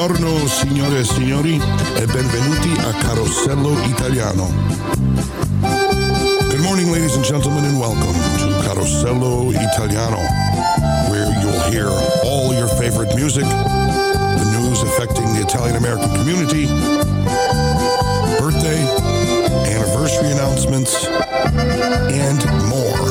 Buongiorno signore e signori e benvenuti a Carosello Italiano. Good morning ladies and gentlemen and welcome to Carosello Italiano where you'll hear all your favorite music, the news affecting the Italian American community, birthday, anniversary announcements, and more.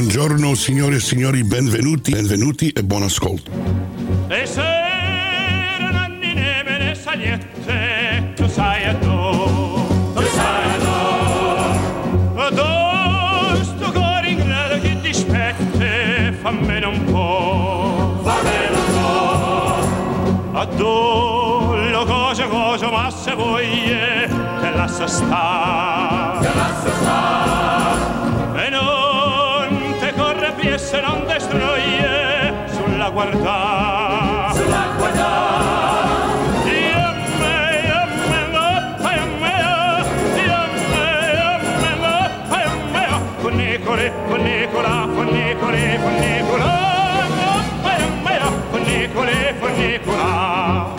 Buongiorno signore e signori, benvenuti, benvenuti e buon ascolto. E se nanni neve le sagliette, tu sai a do, tu sai a. A do, sto cuore in grado che dispette, fammene un po', fammene un po'. A do, lo cosa cosa, ma se voglie, te lascia sta, te lascia sta. serán destroyer sulla guarda. Sulla guarda. Nicola, con Nicola, con Nicola, con Nicola, con Nicola, con Nicola.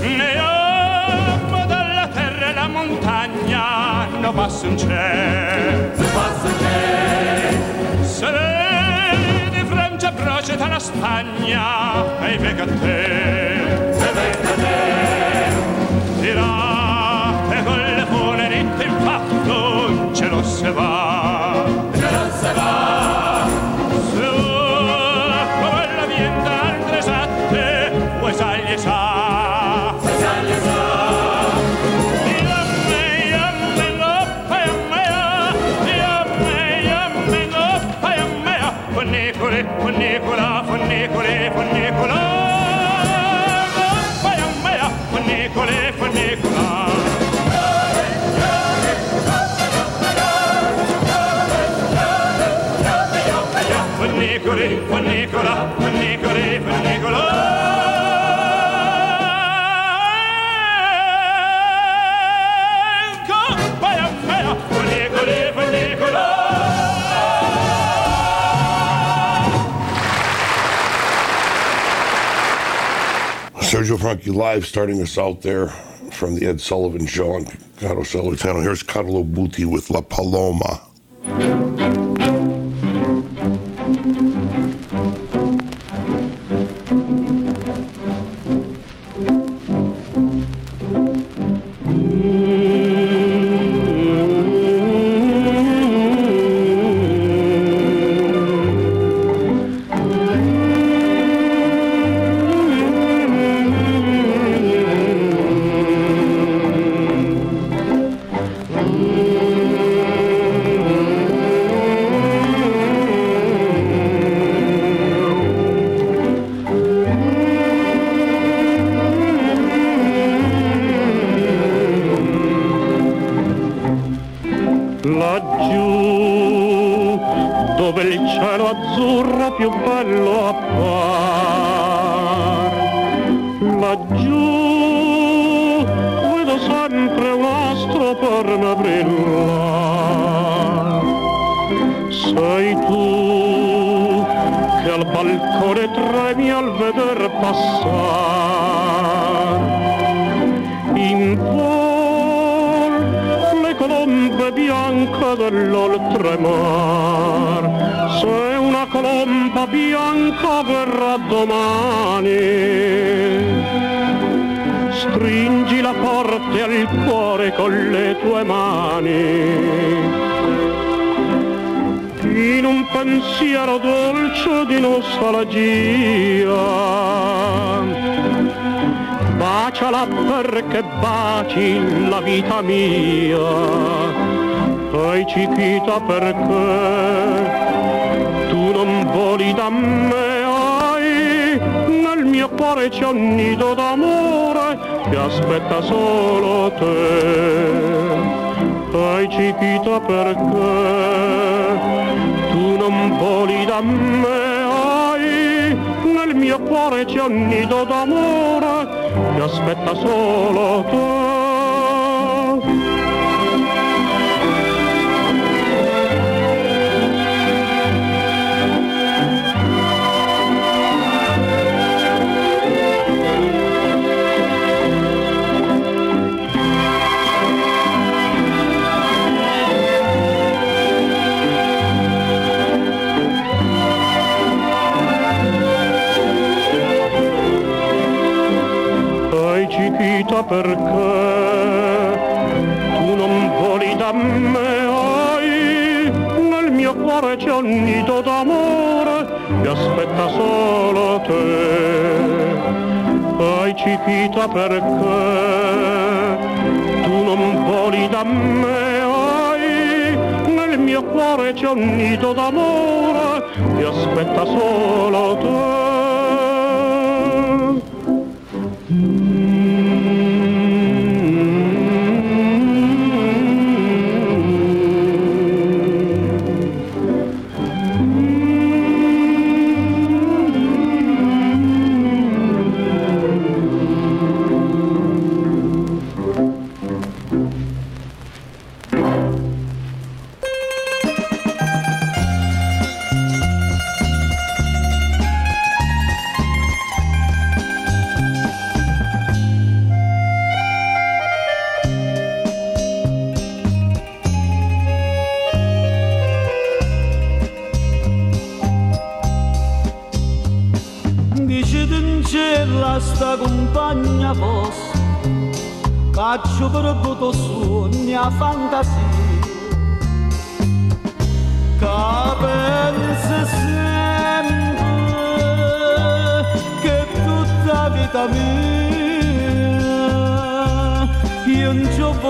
Ne amo dalla terra la montagna, no basso in cielo sereny wręczę bracie teraz Spania, hej se ty, wieka ty. Tirate con le fune di in fatto, ce lo se va, ce lo se va. se Su, come la vienta altre satte, vuoi sagli sa. Funnicole, funnicola. Funnicole, funnicola. Funnicole, funnicola, funnicole, Sergio Franchi live starting us out there from the Ed Sullivan Show on Carosello Italiano. Here's Carlo Buti with La Paloma.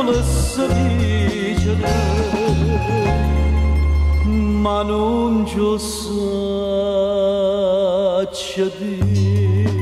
volesse vincere, ma non c'ho saccia di...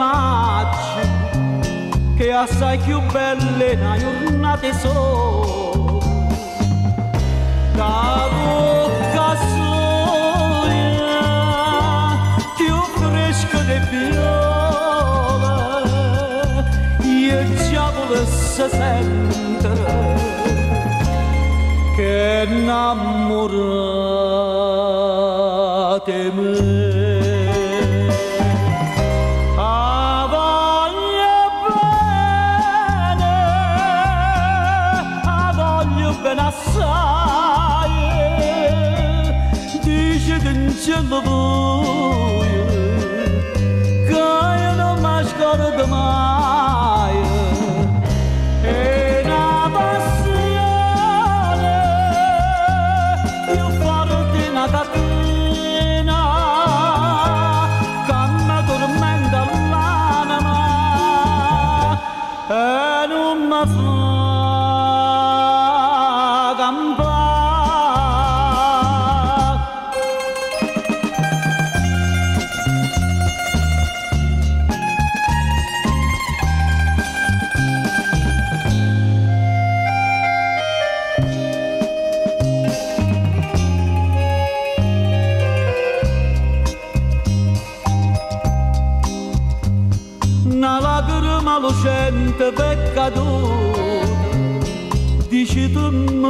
macce che assai più belle na giornate sono da bocca soia più fresca di viola il diavolo si sente che innamorate me.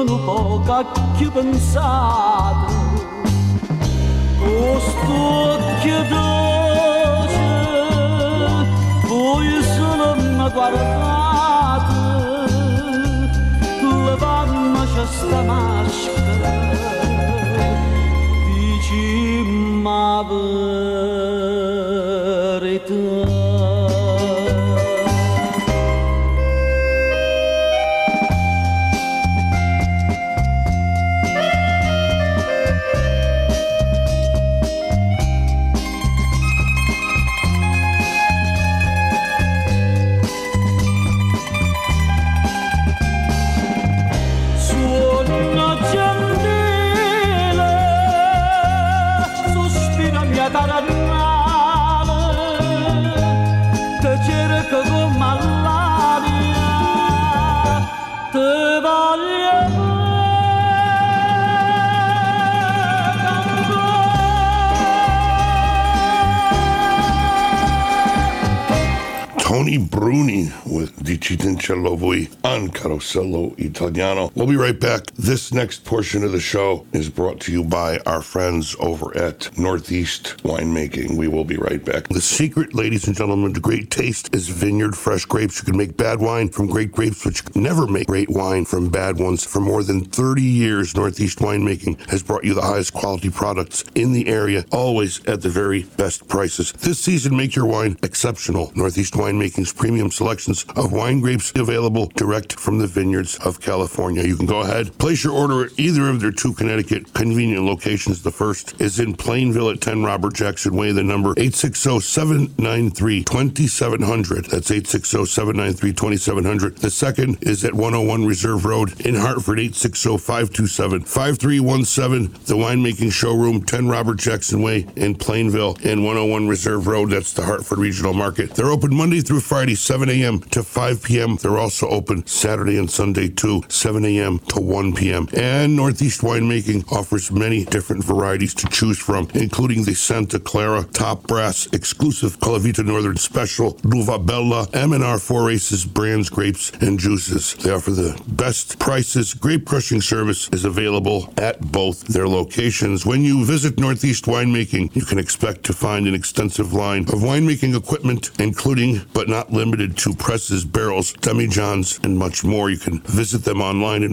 sono poco a chi pensato questo che piace voi solo mi guardate levandoci questa maschera dici ma Bruni with Dicitencello Vuje on Carosello Italiano. We'll be right back. This next portion of the show is brought to you by our friends over at Northeast Winemaking. We will be right back. The secret, ladies and gentlemen, to great taste is vineyard fresh grapes. You can make bad wine from great grapes, can never make great wine from bad ones. For more than 30 years, Northeast Winemaking has brought you the highest quality products in the area, always at the very best prices. This season, make your wine exceptional. Northeast Winemaking's premium selections of wine grapes available direct from the vineyards of California. You can go ahead, your order at either of their two Connecticut convenient locations. The first is in Plainville at 10 Robert Jackson Way, the number 860-793-2700. That's 860-793-2700. The second is at 101 Reserve Road in Hartford, 860-527-5317. The winemaking showroom, 10 Robert Jackson Way in Plainville and 101 Reserve Road. That's the Hartford Regional Market. They're open Monday through Friday, 7 a.m. to 5 p.m. They're also open Saturday and Sunday too, 7 a.m. to 1 p.m. And Northeast Winemaking offers many different varieties to choose from, including the Santa Clara Top Brass exclusive Calavita Northern Special, Luva Bella, M&R Four Aces brands, grapes, and juices. They offer the best prices. Grape crushing service is available at both their locations. When you visit Northeast Winemaking, you can expect to find an extensive line of winemaking equipment, including but not limited to presses, barrels, demijohns, and much more. You can visit them online at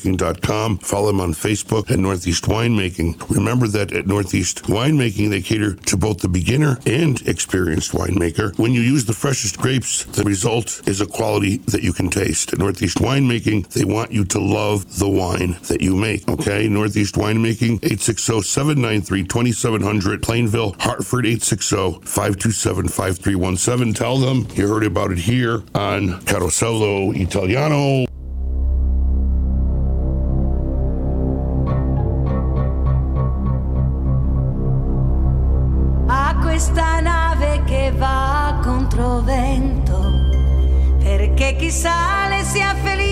northeastwinemaking.com. Follow them on Facebook at Northeast Winemaking. Remember that at Northeast Winemaking, they cater to both the beginner and experienced winemaker. When you use the freshest grapes, the result is a quality that you can taste. At Northeast Winemaking, they want you to love the wine that you make. Okay? Northeast Winemaking, 860-793-2700, Plainville, Hartford, 860-527-5317. Tell them you heard about it here on Carosello Italiano. Questa nave che va contro vento, perché chi sale sia felice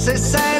Você sai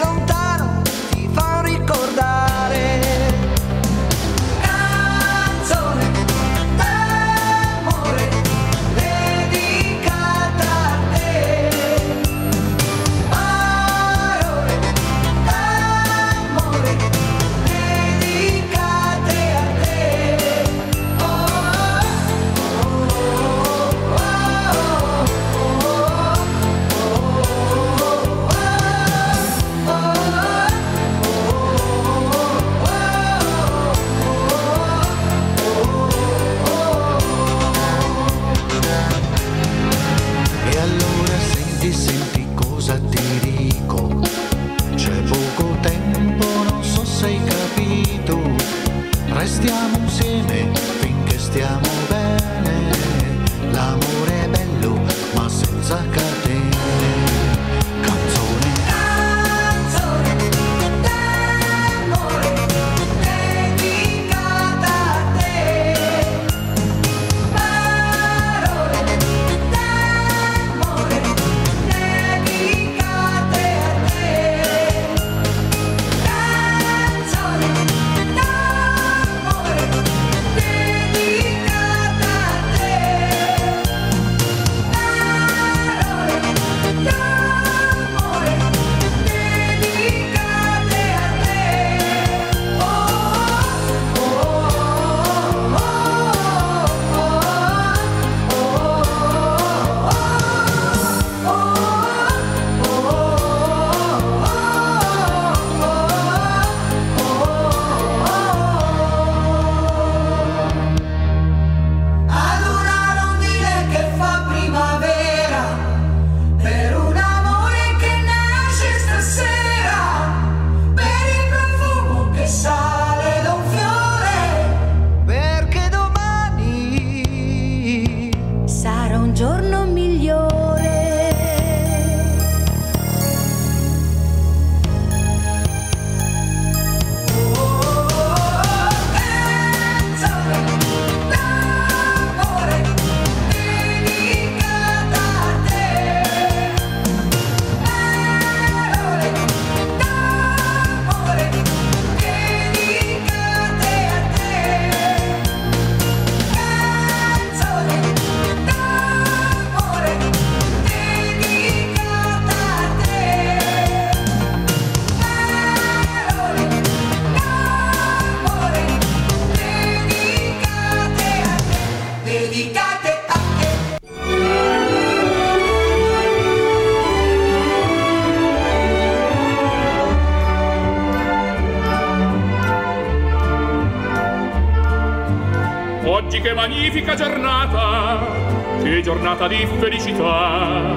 felicità.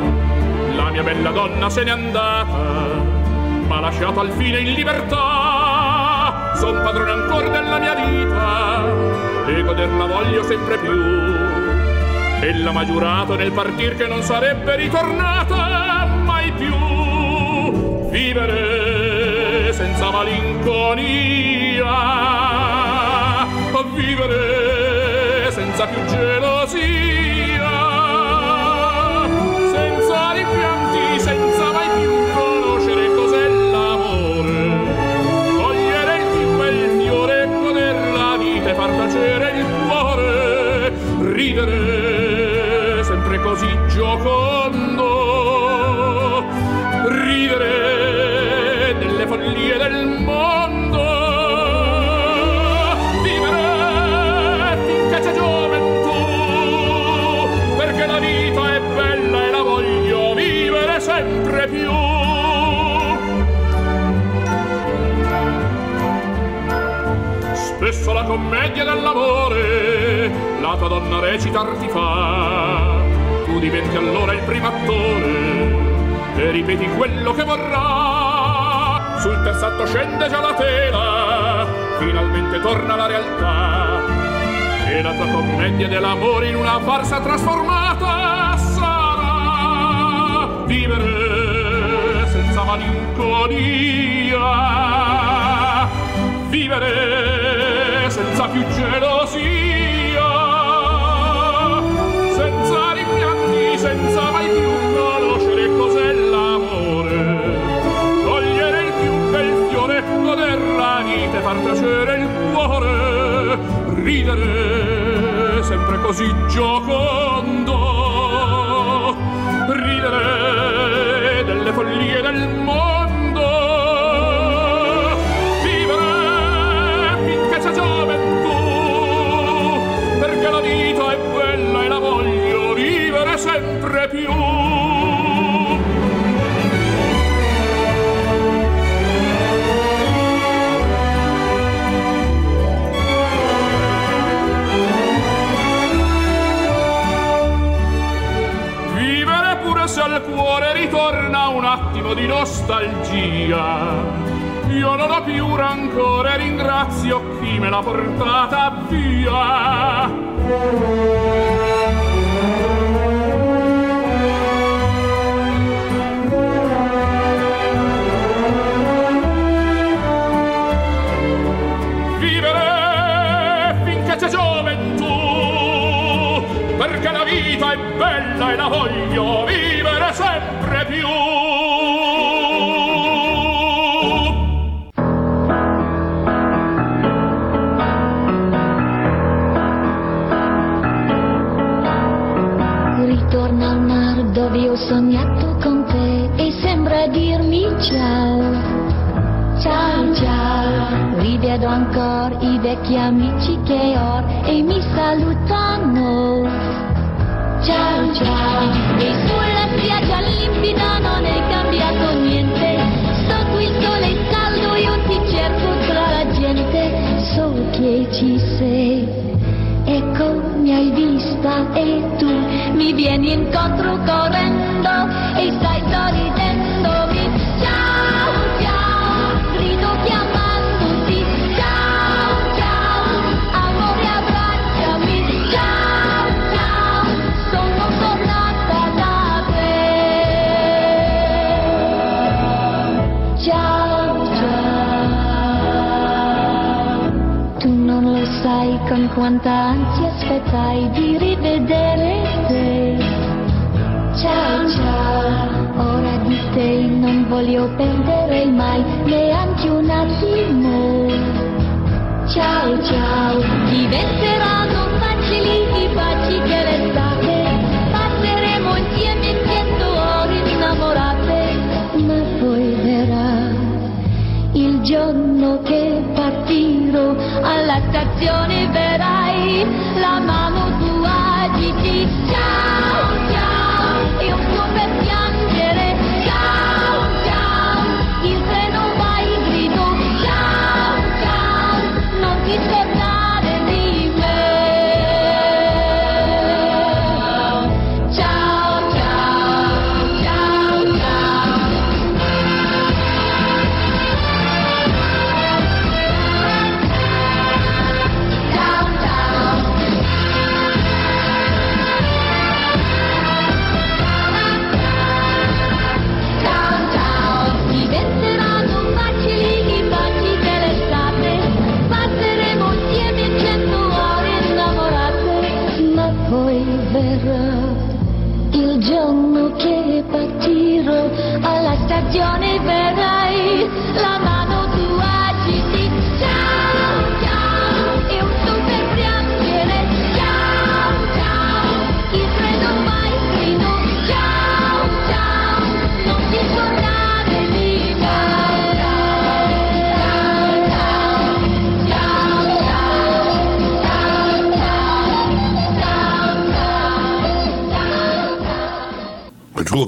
La mia bella donna se n'è andata, ma lasciata al fine in libertà. Son padrone ancora della mia vita e goderla voglio sempre più. Ella m'ha giurato nel partir che non sarebbe ritornata recitar ti fa. Tu diventi allora il primo attore e ripeti quello che vorrà. Sul terzo scende già la tela, finalmente torna la realtà. E la tua commedia dell'amore in una farsa trasformata sarà vivere senza malinconia, vivere senza più gelosia, senza mai più conoscere cos'è l'amore, cogliere il più bel fiore, goder la vita e far piacere il cuore, ridere sempre così giocondo, ridere delle follie del mondo, sempre più. Vivere pure se al cuore ritorna un attimo di nostalgia. Io non ho più rancore, ringrazio chi me l'ha portata via. Bella e la voglio vivere sempre più. Ritorno al mar dove ho sognato con te e sembra dirmi ciao. Ciao ciao, rivedo ancora i vecchi amici che ho e mi sei. Ecco, mi hai vista e tu mi vieni incontro correndo quanta ansia aspettai di rivedere te. Ciao ciao, ora di te non voglio perdere mai neanche un attimo. Ciao ciao, diventeranno facili i baci che l'estate passeremo insieme cento ore innamorate, ma poi verrà il giorno che partirò alla stazione vedrai la mano tua de ti.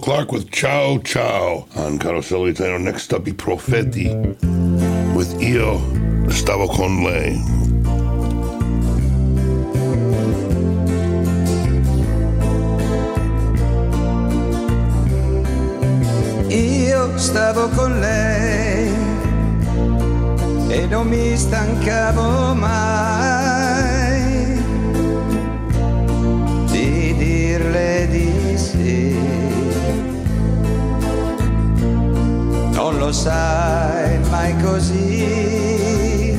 O'clock with Ciao Ciao on Carosello Italiano. Next up, I Profeti with Io Stavo Con Lei. Io stavo con lei e non mi stancavo mai lo sai mai così.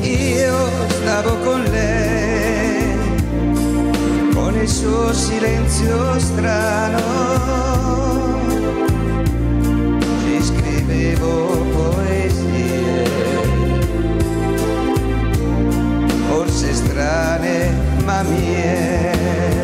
Io stavo con lei con il suo silenzio strano. Ci scrivevo poesie, forse strane ma mie.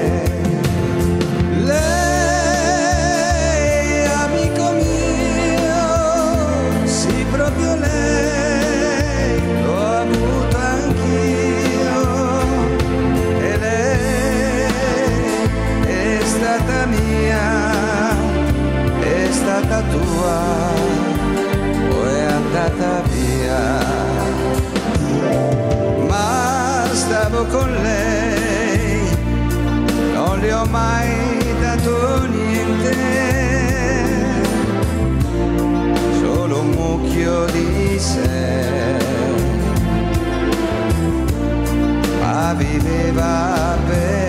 Stata tua, poi è andata via. Ma stavo con lei, non le ho mai dato niente, solo un mucchio di sé ma viveva per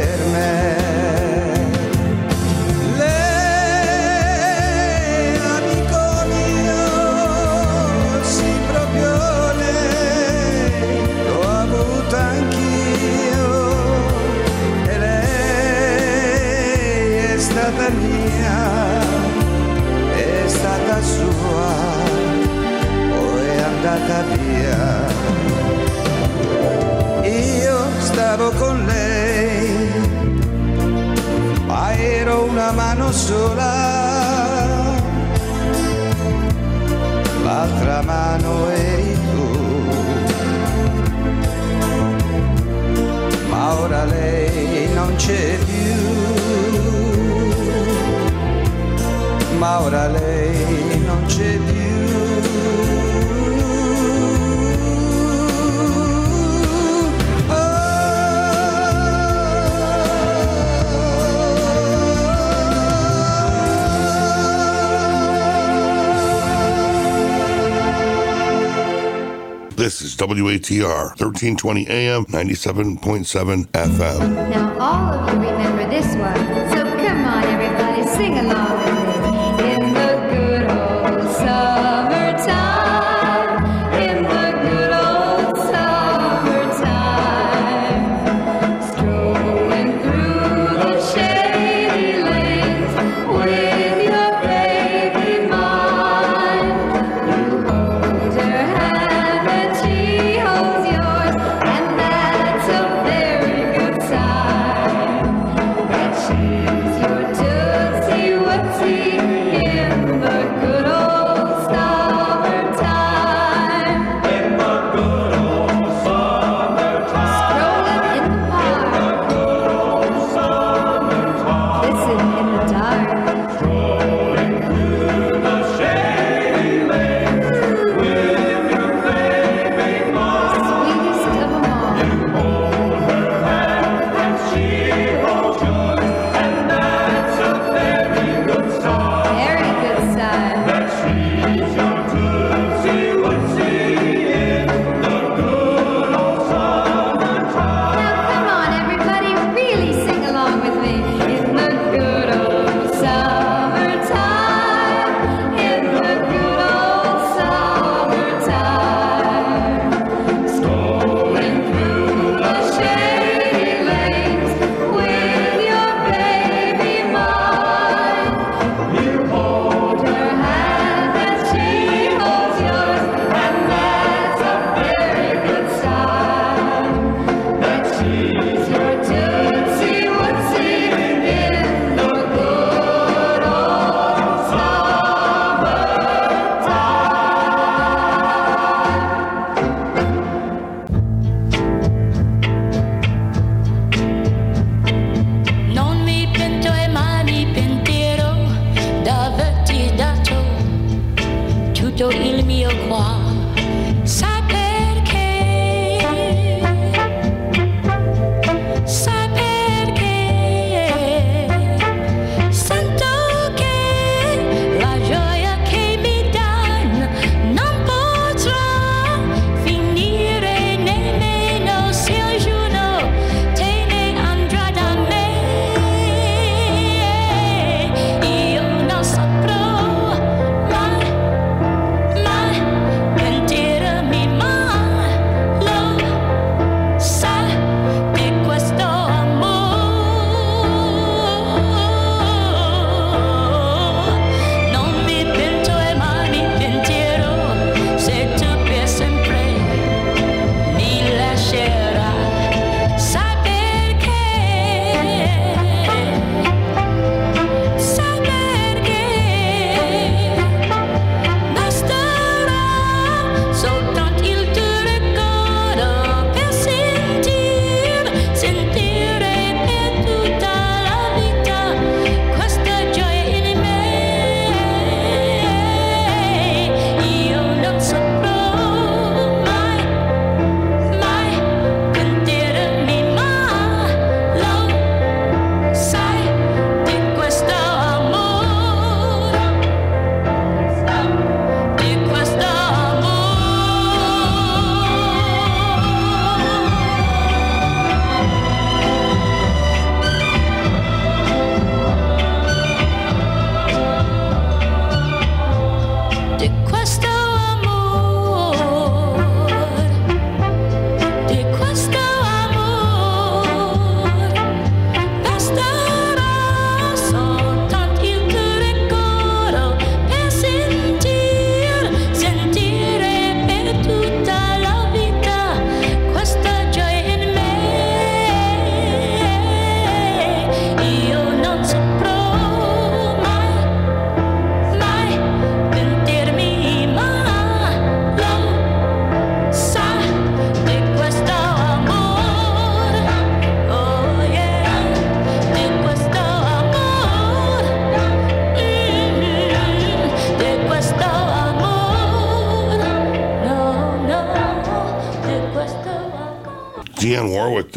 mia, è stata sua, poi è andata via. Io stavo con lei, ma ero una mano sola, l'altra mano eri tu, ma ora lei non c'è più, ma ora lei non c'è più. This is WATR, 1320 AM, 97.7 FM. Now all of you remember this one, so come on everybody, sing along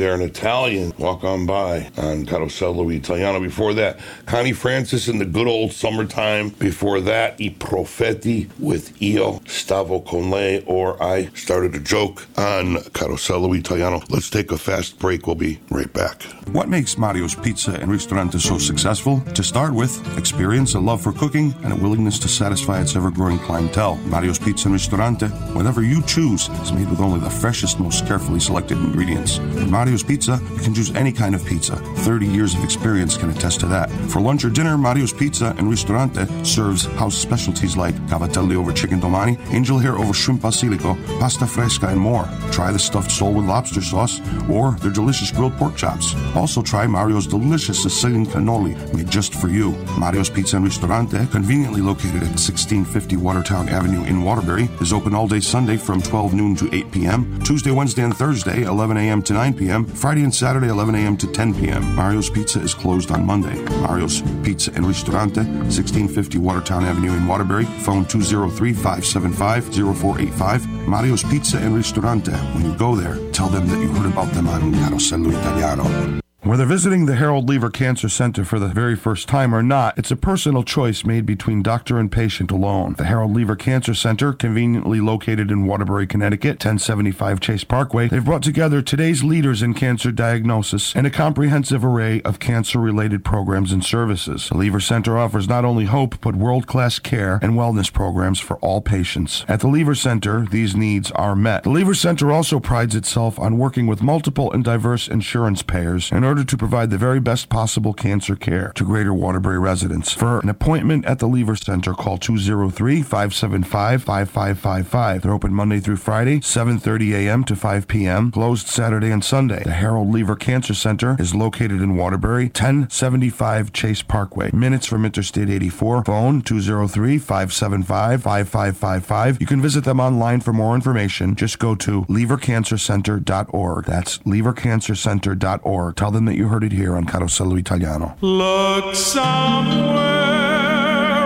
there, an Italian, walk on by on Carosello Italiano. Before that, Connie Francis in the good old summertime. Before that, I Profeti with Io Stavo con lei, or I started a joke on Carosello Italiano. Let's take a fast break. We'll be right back. What makes Mario's Pizza and Ristorante so successful? To start with, experience, a love for cooking, and a willingness to satisfy its ever growing clientele. Mario's Pizza and Ristorante, whatever you choose, is made with only the freshest, most carefully selected ingredients. With Mario's Pizza, you can choose any kind of pizza. 30 years of experience can attest to that. For lunch or dinner, Mario's Pizza and Ristorante serves house specialties like cavatelli over chicken domani, angel hair over shrimp basilico, pasta fresca, and more. Try the stuffed sole with lobster sauce or their delicious grilled pork chops. Also try Mario's delicious Sicilian cannoli made just for you. Mario's Pizza and Ristorante, conveniently located at 1650 Watertown Avenue in Waterbury, is open all day Sunday from 12 noon to 8 p.m., Tuesday, Wednesday, and Thursday, 11 a.m. to 9 p.m., Friday and Saturday, 11 a.m. to 10 p.m. Mario's Pizza is closed on Monday. Mario's Pizza and Ristorante, 1650 Watertown Avenue in Waterbury, phone 203 575 0485. Mario's Pizza and Ristorante. When you go there, tell them that you heard about them on Carosello Italiano. Whether visiting the Harold Leever Cancer Center for the very first time or not, it's a personal choice made between doctor and patient alone. The Harold Leever Cancer Center, conveniently located in Waterbury, Connecticut, 1075 Chase Parkway, they've brought together today's leaders in cancer diagnosis and a comprehensive array of cancer-related programs and services. The Leever Center offers not only hope, but world-class care and wellness programs for all patients. At the Leever Center, these needs are met. The Leever Center also prides itself on working with multiple and diverse insurance payers in order to provide the very best possible cancer care to Greater Waterbury residents. For an appointment at the Leever Center, call 203-575-5555. They're open Monday through Friday, 7:30 a.m. to 5 p.m., closed Saturday and Sunday. The Harold Leever Cancer Center is located in Waterbury, 1075 Chase Parkway. Minutes from Interstate 84. Phone 203-575-5555. You can visit them online for more information. Just go to leevercancercenter.org. That's leevercancercenter.org. Tell them that you heard it here on Carosello Italiano. Look somewhere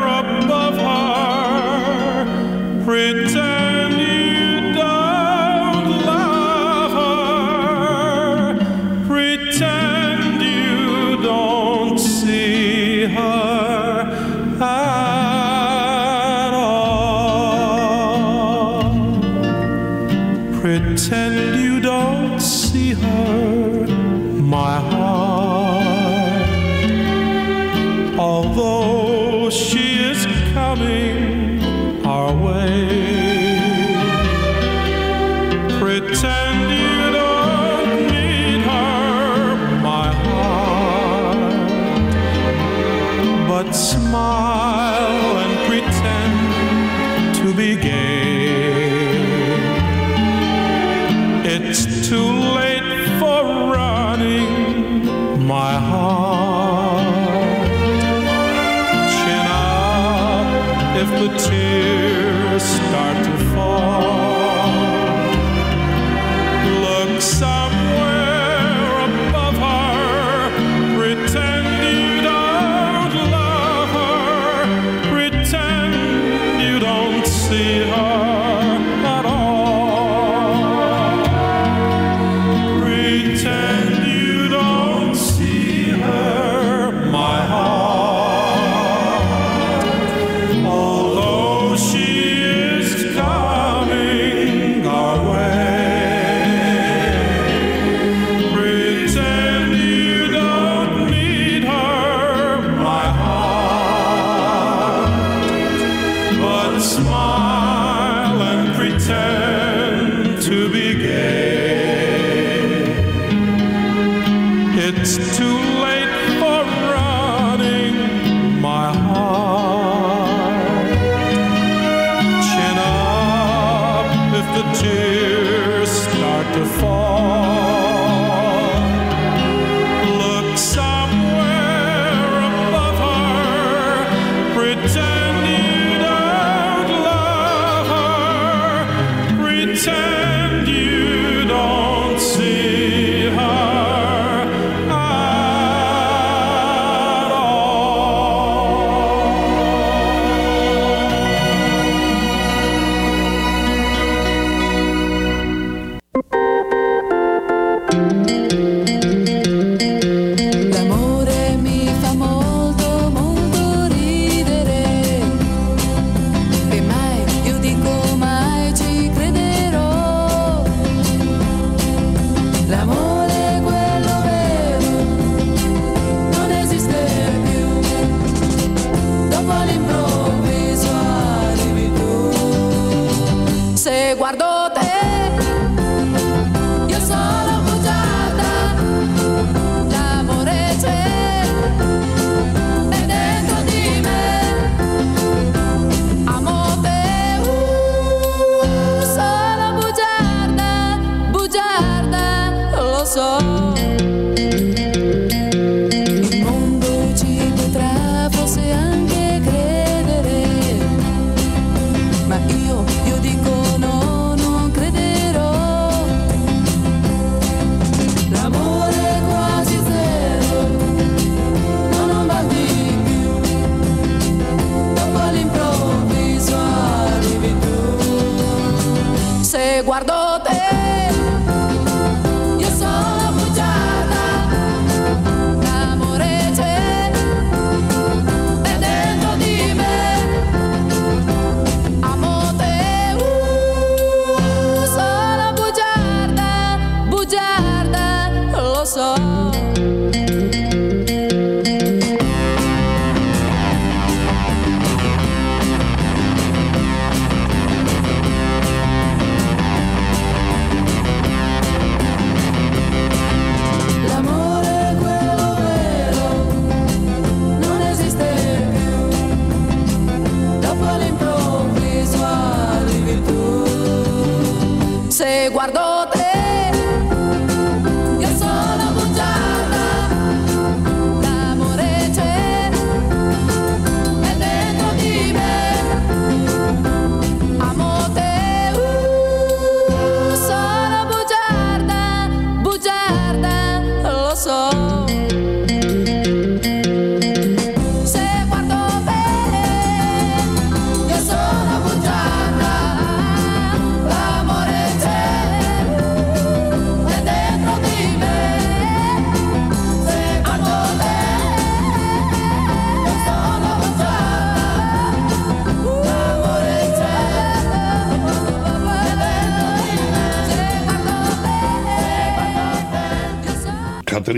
above her. Pretend Too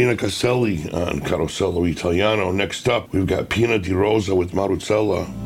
Pina Caselli on Carosello Italiano. Next up, we've got Pina Di Rosa with Maruzzella.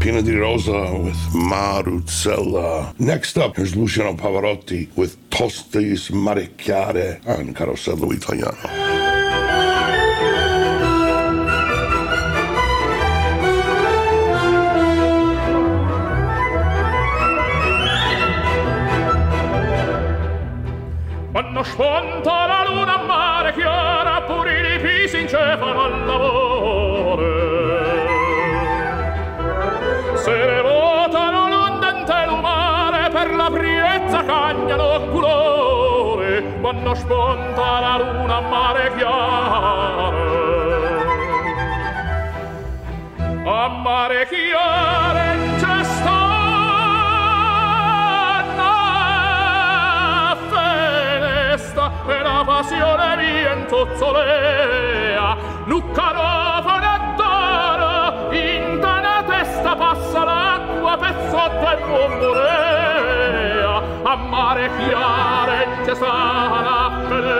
Pina di Rosa with Maruzzella. Next up, here's Luciano Pavarotti with Tosti's Marechiare on Carosello Italiano. Quando sponta la luna a mare chiara. A mare chiare c'è stanna festa e la passione vientozzolea Luccarofone d'oro in tana testa passa l'acqua per sotto e bombolea a mare fiare c'è sarà per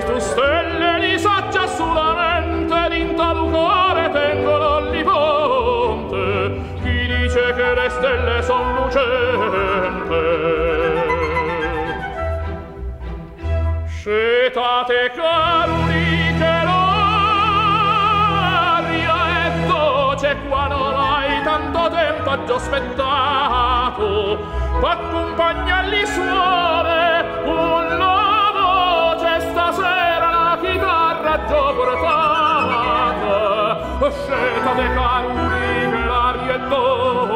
tu stelle li saccia sulla mente in tal cuore tengono chi dice che le stelle son lucente? Scetate caruli che l'aria è voce qua non hai tanto tempo aggiospettato accompagnarli suoi coraggio portato, sceta de caruni, gloria e.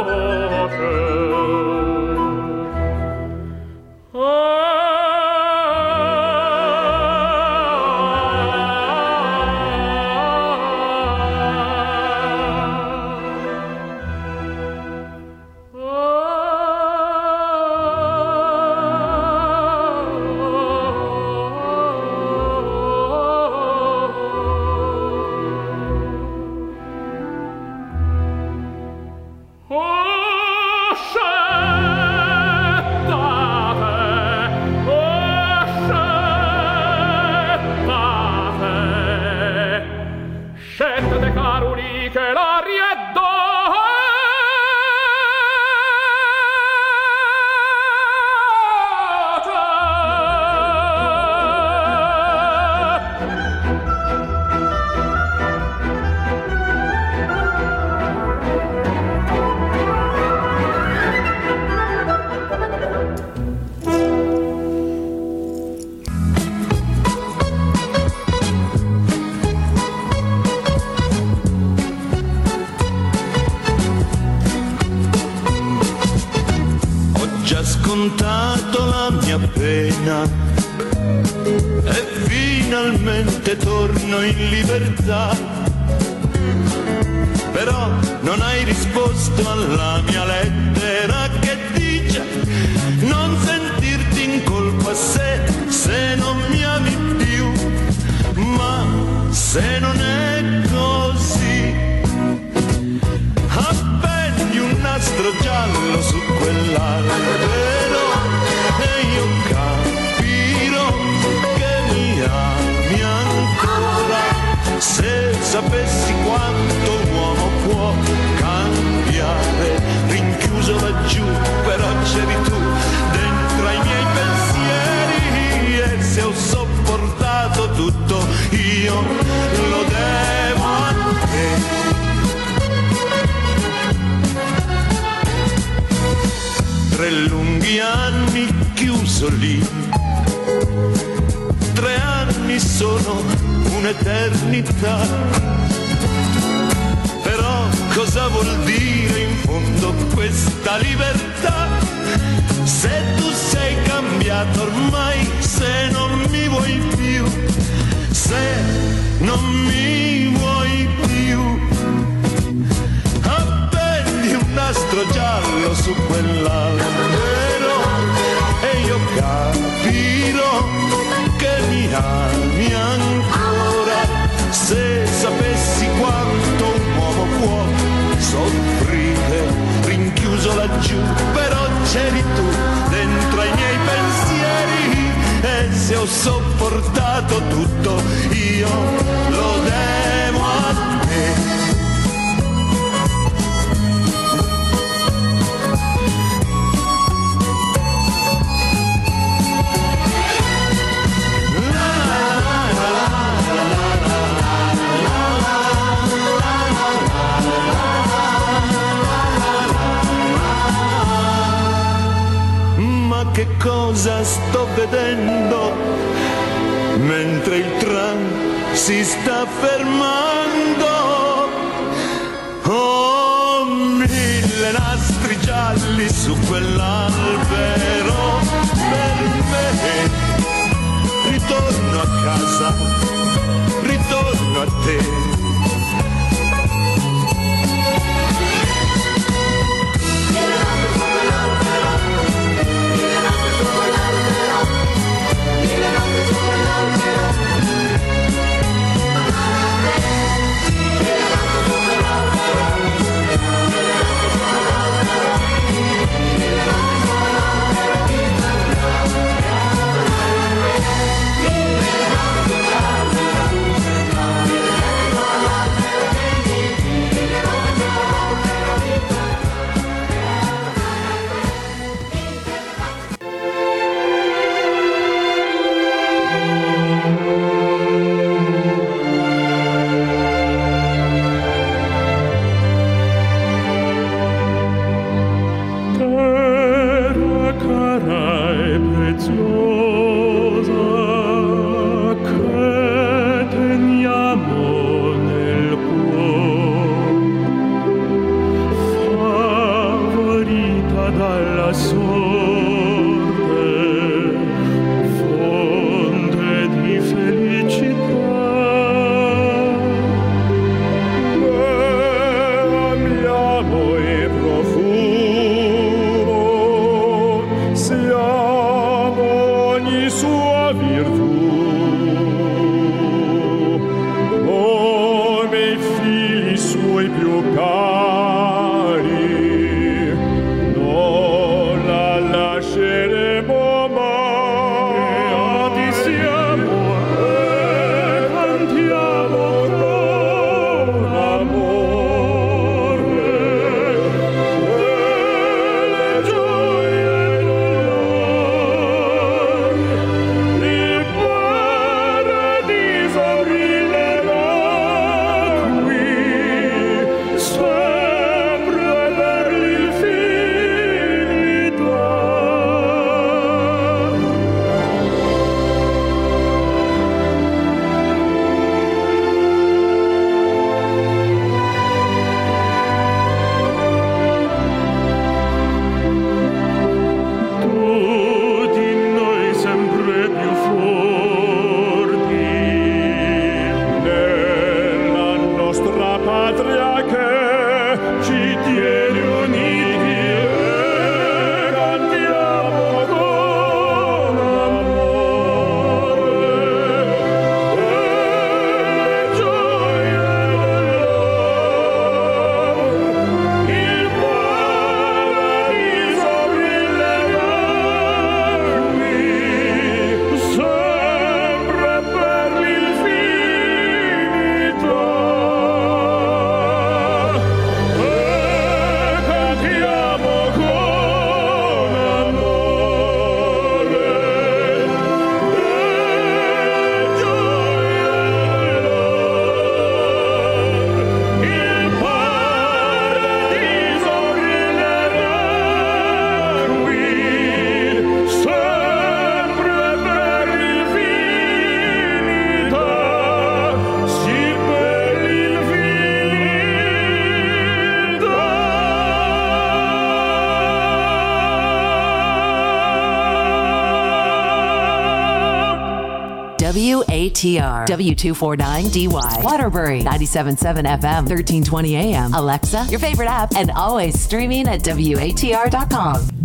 WATR, W249DY, Waterbury, 97.7 FM, 1320 AM, Alexa, your favorite app, and always streaming at WATR.com.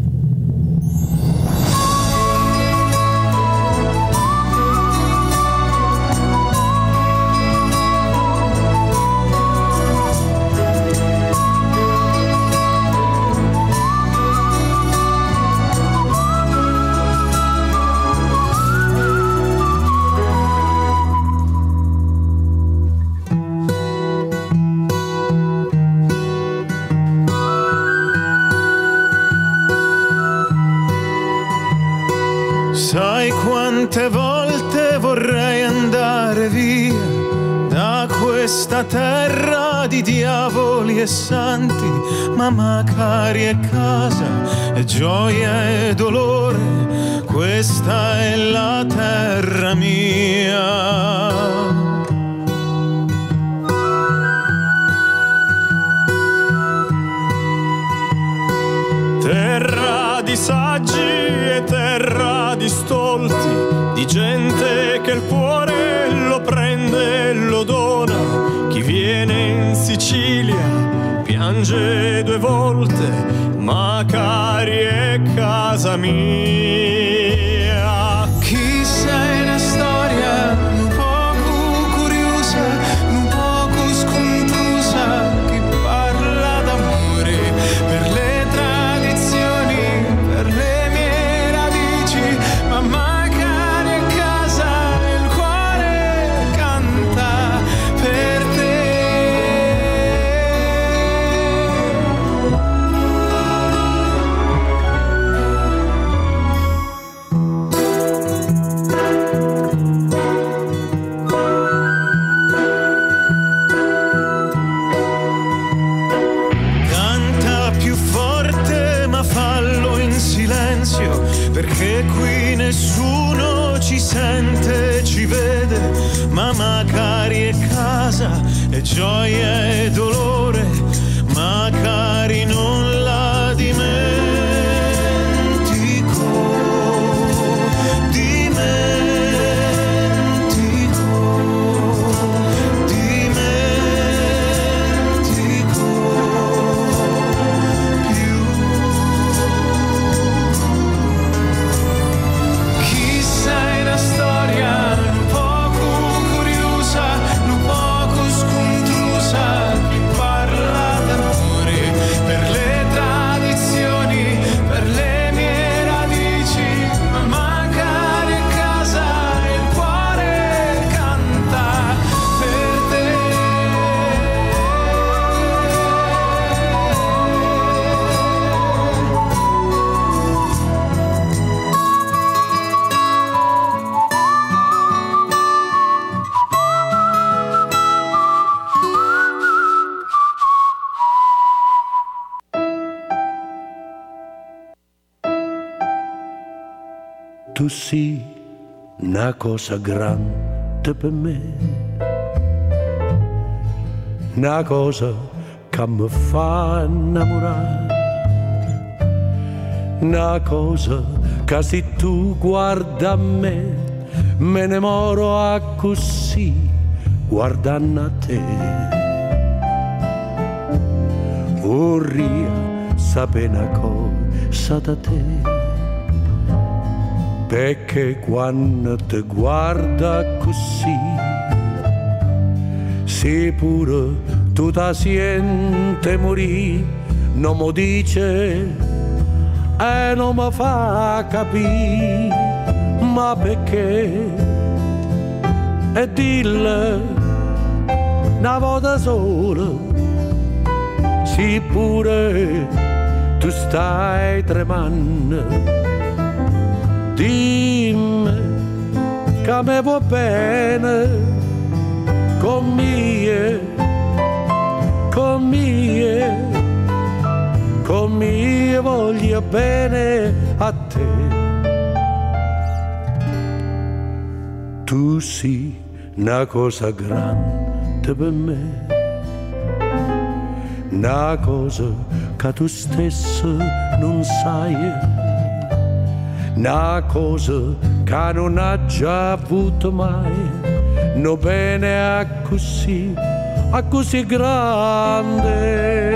quante volte vorrei andare via da questa terra di diavoli e santi, ma magari è casa, è gioia e dolore, questa è la terra mia. Terra di saggi e terra di stolti, di gente che il cuore lo prende e lo dona. Chi viene in Sicilia piange due volte, ma cari è casa mia. Cosa grande per me, una cosa che mi fa innamorare, una cosa che se tu guarda me, me ne moro a così, guardando a te. Vorrei sapere una cosa da te perché quando ti guarda così, se pure tu ti senti morire, non mi dice e non mi fa capire, ma perché? E dille una volta sola, sì pure tu stai tremando dimmi che me va bene con mie, con mie, con mie voglio bene a te. Tu sei una cosa grande per me, una cosa che tu stesso non sai una cosa che non ha già avuto mai no bene a così, a così grande.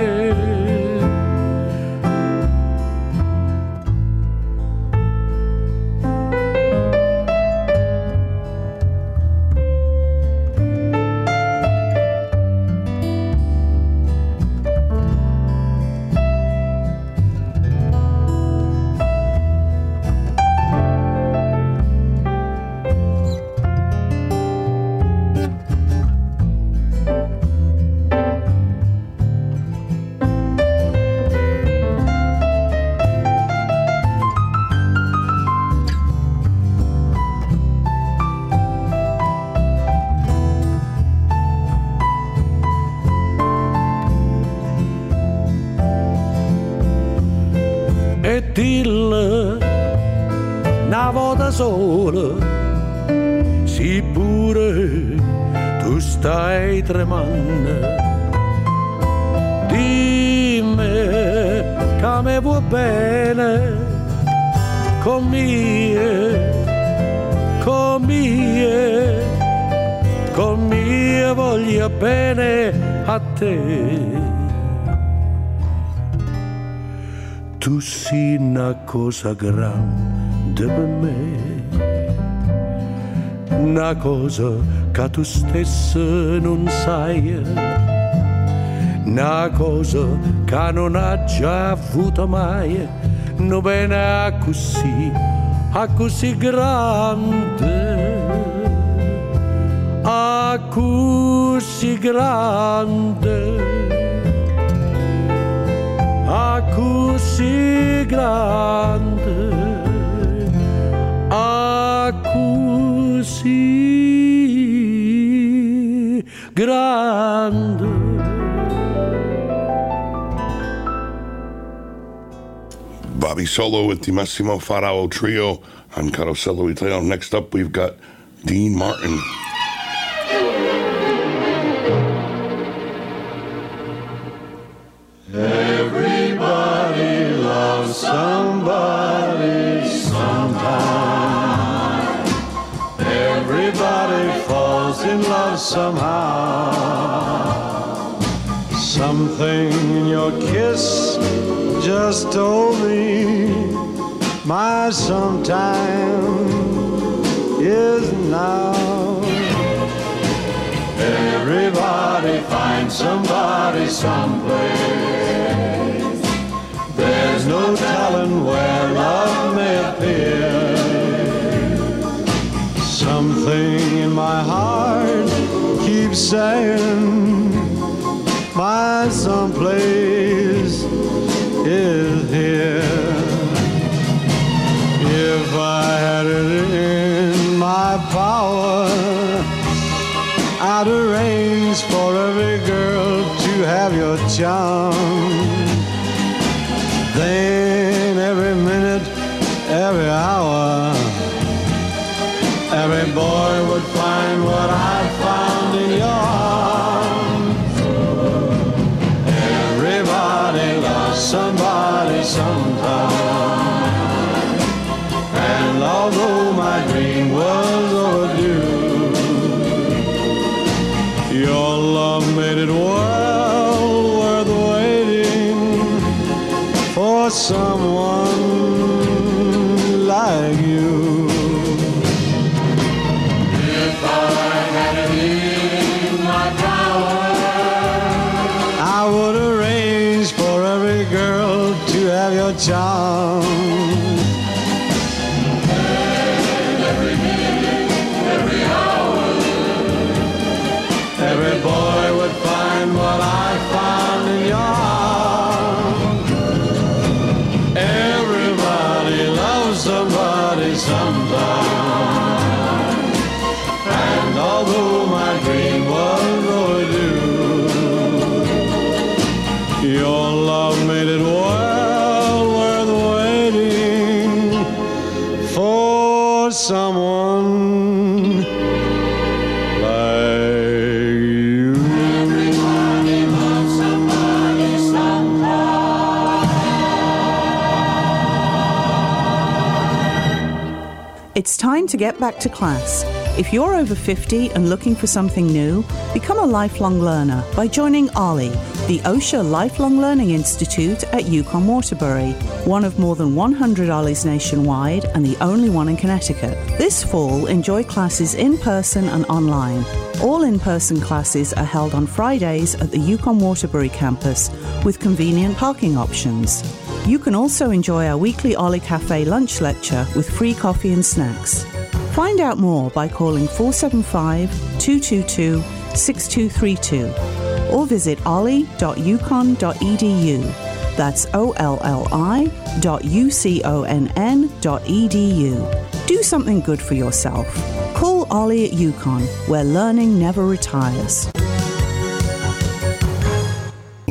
Cosa grande per me, una cosa che tu stesso non sai, una cosa che non ha già avuto mai, non bene così, a così grande, a così grande grande, grande. Bobby Solo with the Massimo Farao Trio on Carosello Italiano. Next up, we've got Dean Martin. Saying my someplace is here. If I had it in my power, I'd arrange for every girl to have your charm. Time to get back to class. If you're over 50 and looking for something new, become a lifelong learner by joining OLLI, the Osher Lifelong Learning Institute at UConn Waterbury, one of more than 100 OLLIs nationwide and the only one in Connecticut. This fall, enjoy classes in person and online. All in person classes are held on Fridays at the UConn Waterbury campus with convenient parking options. You can also enjoy our weekly OLLI Cafe lunch lecture with free coffee and snacks. Find out more by calling 475 222 6232 or visit olli.uconn.edu. That's O L L I dot U C O N N dot E D U. Do something good for yourself. Call OLLI at UConn, where learning never retires.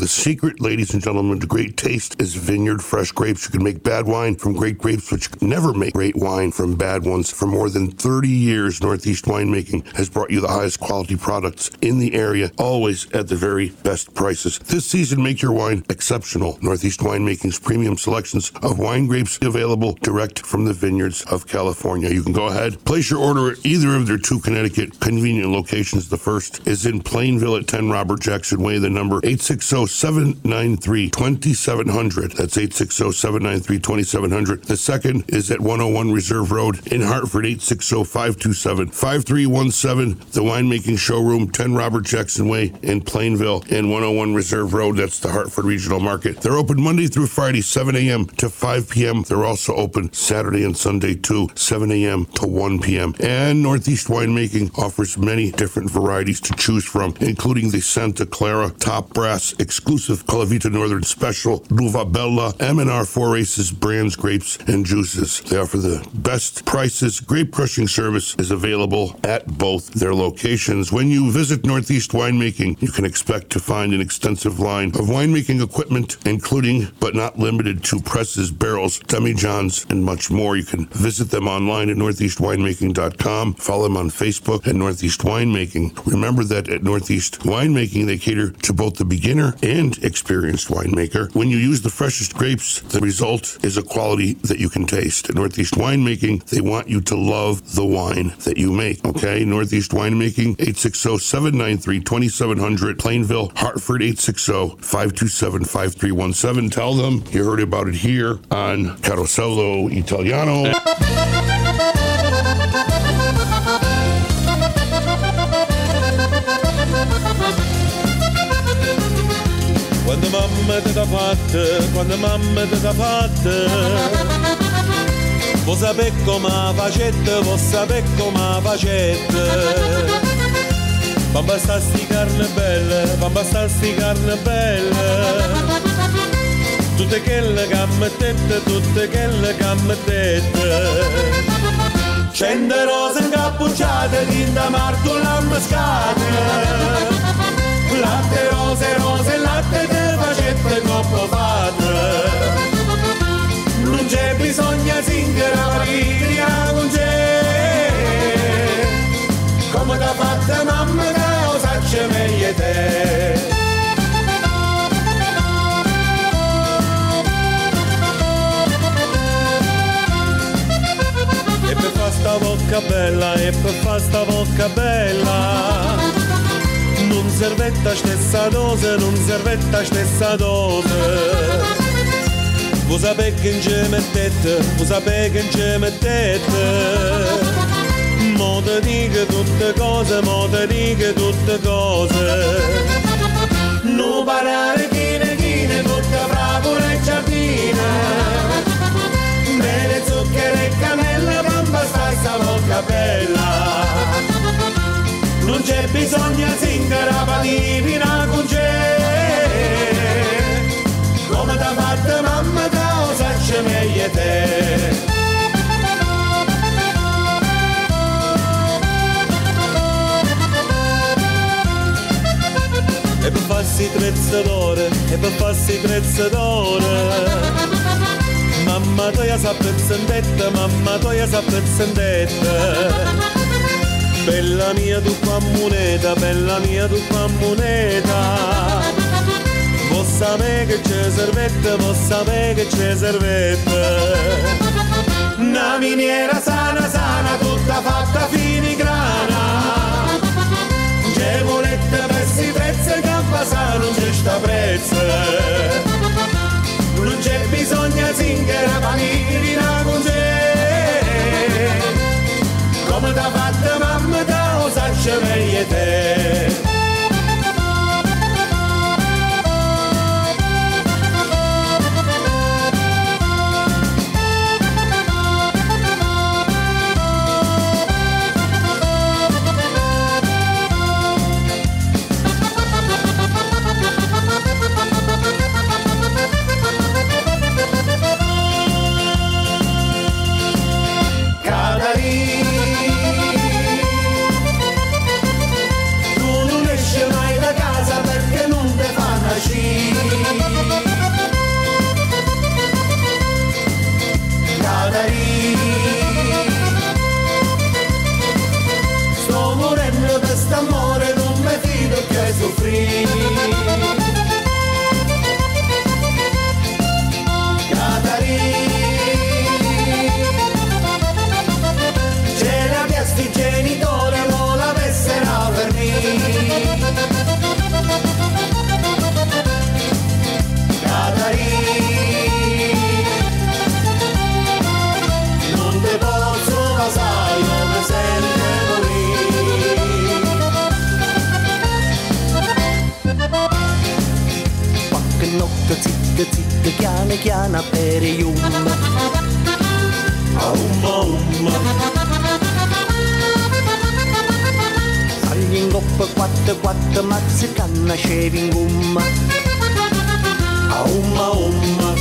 The secret, ladies and gentlemen, to great taste is vineyard fresh grapes. You can make bad wine from great grapes, which never make great wine from bad ones. For more than 30 years, Northeast Winemaking has brought you the highest quality products in the area, always at the very best prices. This season, make your wine exceptional. Northeast Winemaking's premium selections of wine grapes available direct from the vineyards of California. You can go ahead, place your order at either of their two Connecticut convenient locations. The first is in Plainville at 10 Robert Jackson Way, the number 860 793 2700. That's 860 793 2700. The second is at 101 Reserve Road in Hartford, 860 527 5317. The winemaking showroom, 10 Robert Jackson Way in Plainville and 101 Reserve Road. That's the Hartford Regional Market. They're open Monday through Friday, 7 a.m. to 5 p.m. They're also open Saturday and Sunday too, 7 a.m. to 1 p.m. And Northeast Winemaking offers many different varieties to choose from, including the Santa Clara Top Brass exclusive Calavita Northern Special, Luva Bella, M&R Four Aces brands, grapes, and juices. They offer the best prices. Grape crushing service is available at both their locations. When you visit Northeast Winemaking, you can expect to find an extensive line of winemaking equipment, including but not limited to presses, barrels, demijohns, and much more. You can visit them online at northeastwinemaking.com. Follow them on Facebook at Northeast Winemaking. Remember that at Northeast Winemaking, they cater to both the beginner experienced winemaker. When you use the freshest grapes, the result is a quality that you can taste. At Northeast Winemaking, they want you to love the wine that you make. Okay, Northeast Winemaking, 860-793-2700, Plainville, Hartford, 860-527-5317. Tell them you heard about it here on Carosello Italiano. Quando mamma ti ha fatta, quando mamma ti ha fatta Vuoi sapere come facette, vuoi sapere come facette Ma basta sti carne belle, ma basta sti carne belle. Tutte quelle che mettete, tutte quelle che mettete Cento rose incappucciate, tinta martulla ammascate latte rose rose latte te facette troppo fate non c'è bisogno singere la linea non c'è. Come t'ha fatta mamma lo sacce meglio te. E per fa sta bocca bella e per fa sta bocca bella non servetta stessa dose, non servetta stessa dose. Vuoi sapere che non ci mettete, vuoi sapere che non ci mettete. Mo te dico tutte cose, mo te dico tutte cose. Non parare chine chine, tutta bravura e giardina. Bene zucchero e cannella, bamba sta sta bocca bella non c'è bisogno zingara patina con c'è. Come t'ha fatta mamma da o sacce meglio te. E per farsi trezza d'ore e per farsi trezza d'ore. Mamma tua sa pezzendetta mamma tua sa pezzendetta Bella mia tu fa moneta, bella mia tu fa moneta. Vuoi sapere che c'è servette, vuoi sapere che c'è servette Una miniera sana sana tutta fatta filigrana. Gevolette, pezzi, prezze, campasa non c'è sta prezzo Non c'è bisogno zingara, panina Notte zitta zitta chiana chiana per yum. Umma umma Sagli in coppa quattro quattro mazzi canna in gomma. Umma umma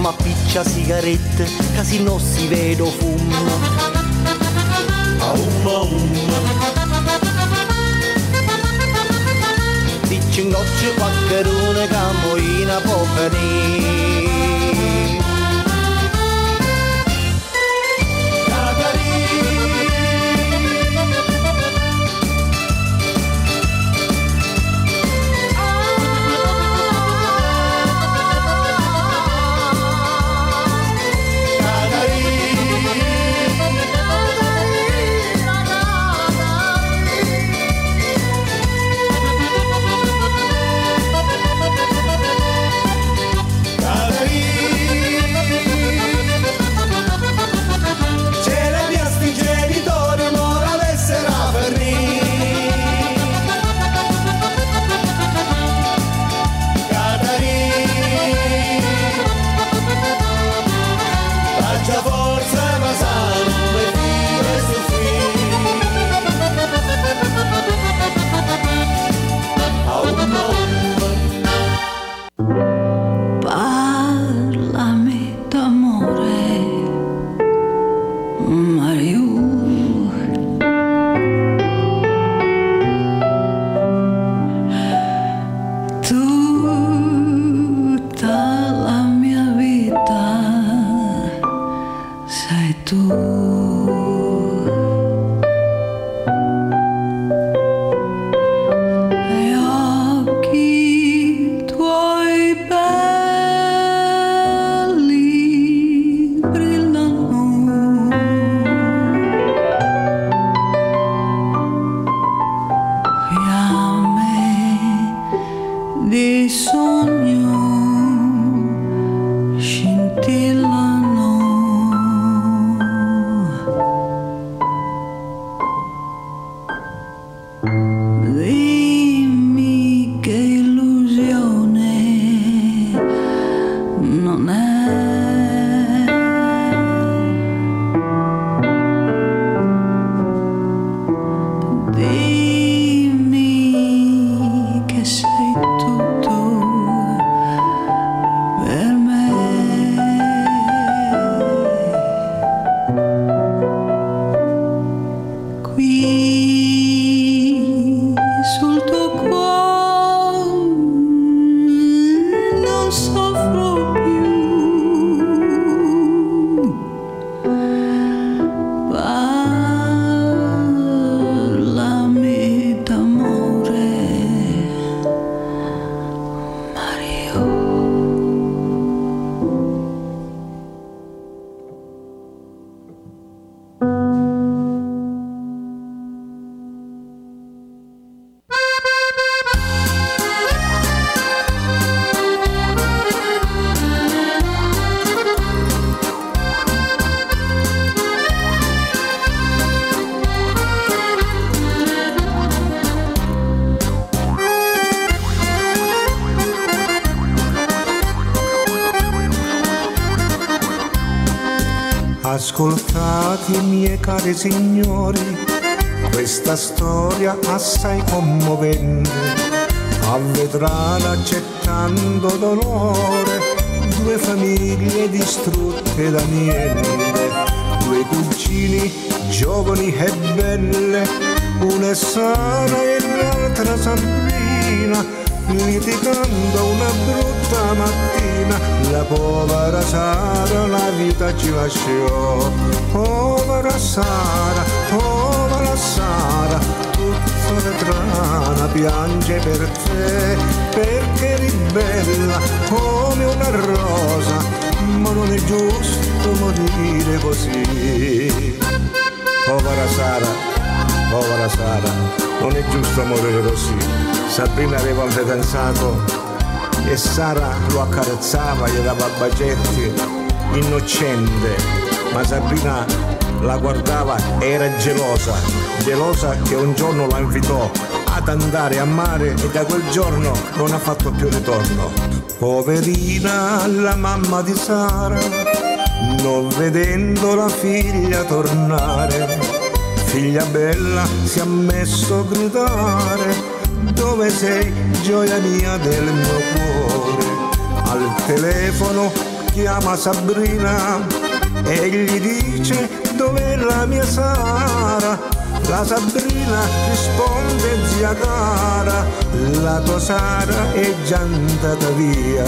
Ma piccia sigarette che si non si vedo fumo Umma umma che una cammoina può venire sin mare e da quel giorno non ha fatto più ritorno. Poverina la mamma di Sara, non vedendo la figlia tornare, figlia bella si è messo a gridare dove sei, gioia mia del mio cuore? Al telefono chiama Sabrina e gli dice dov'è la mia Sara? La Sabrina risponde zia cara, la tua Sara è già andata via.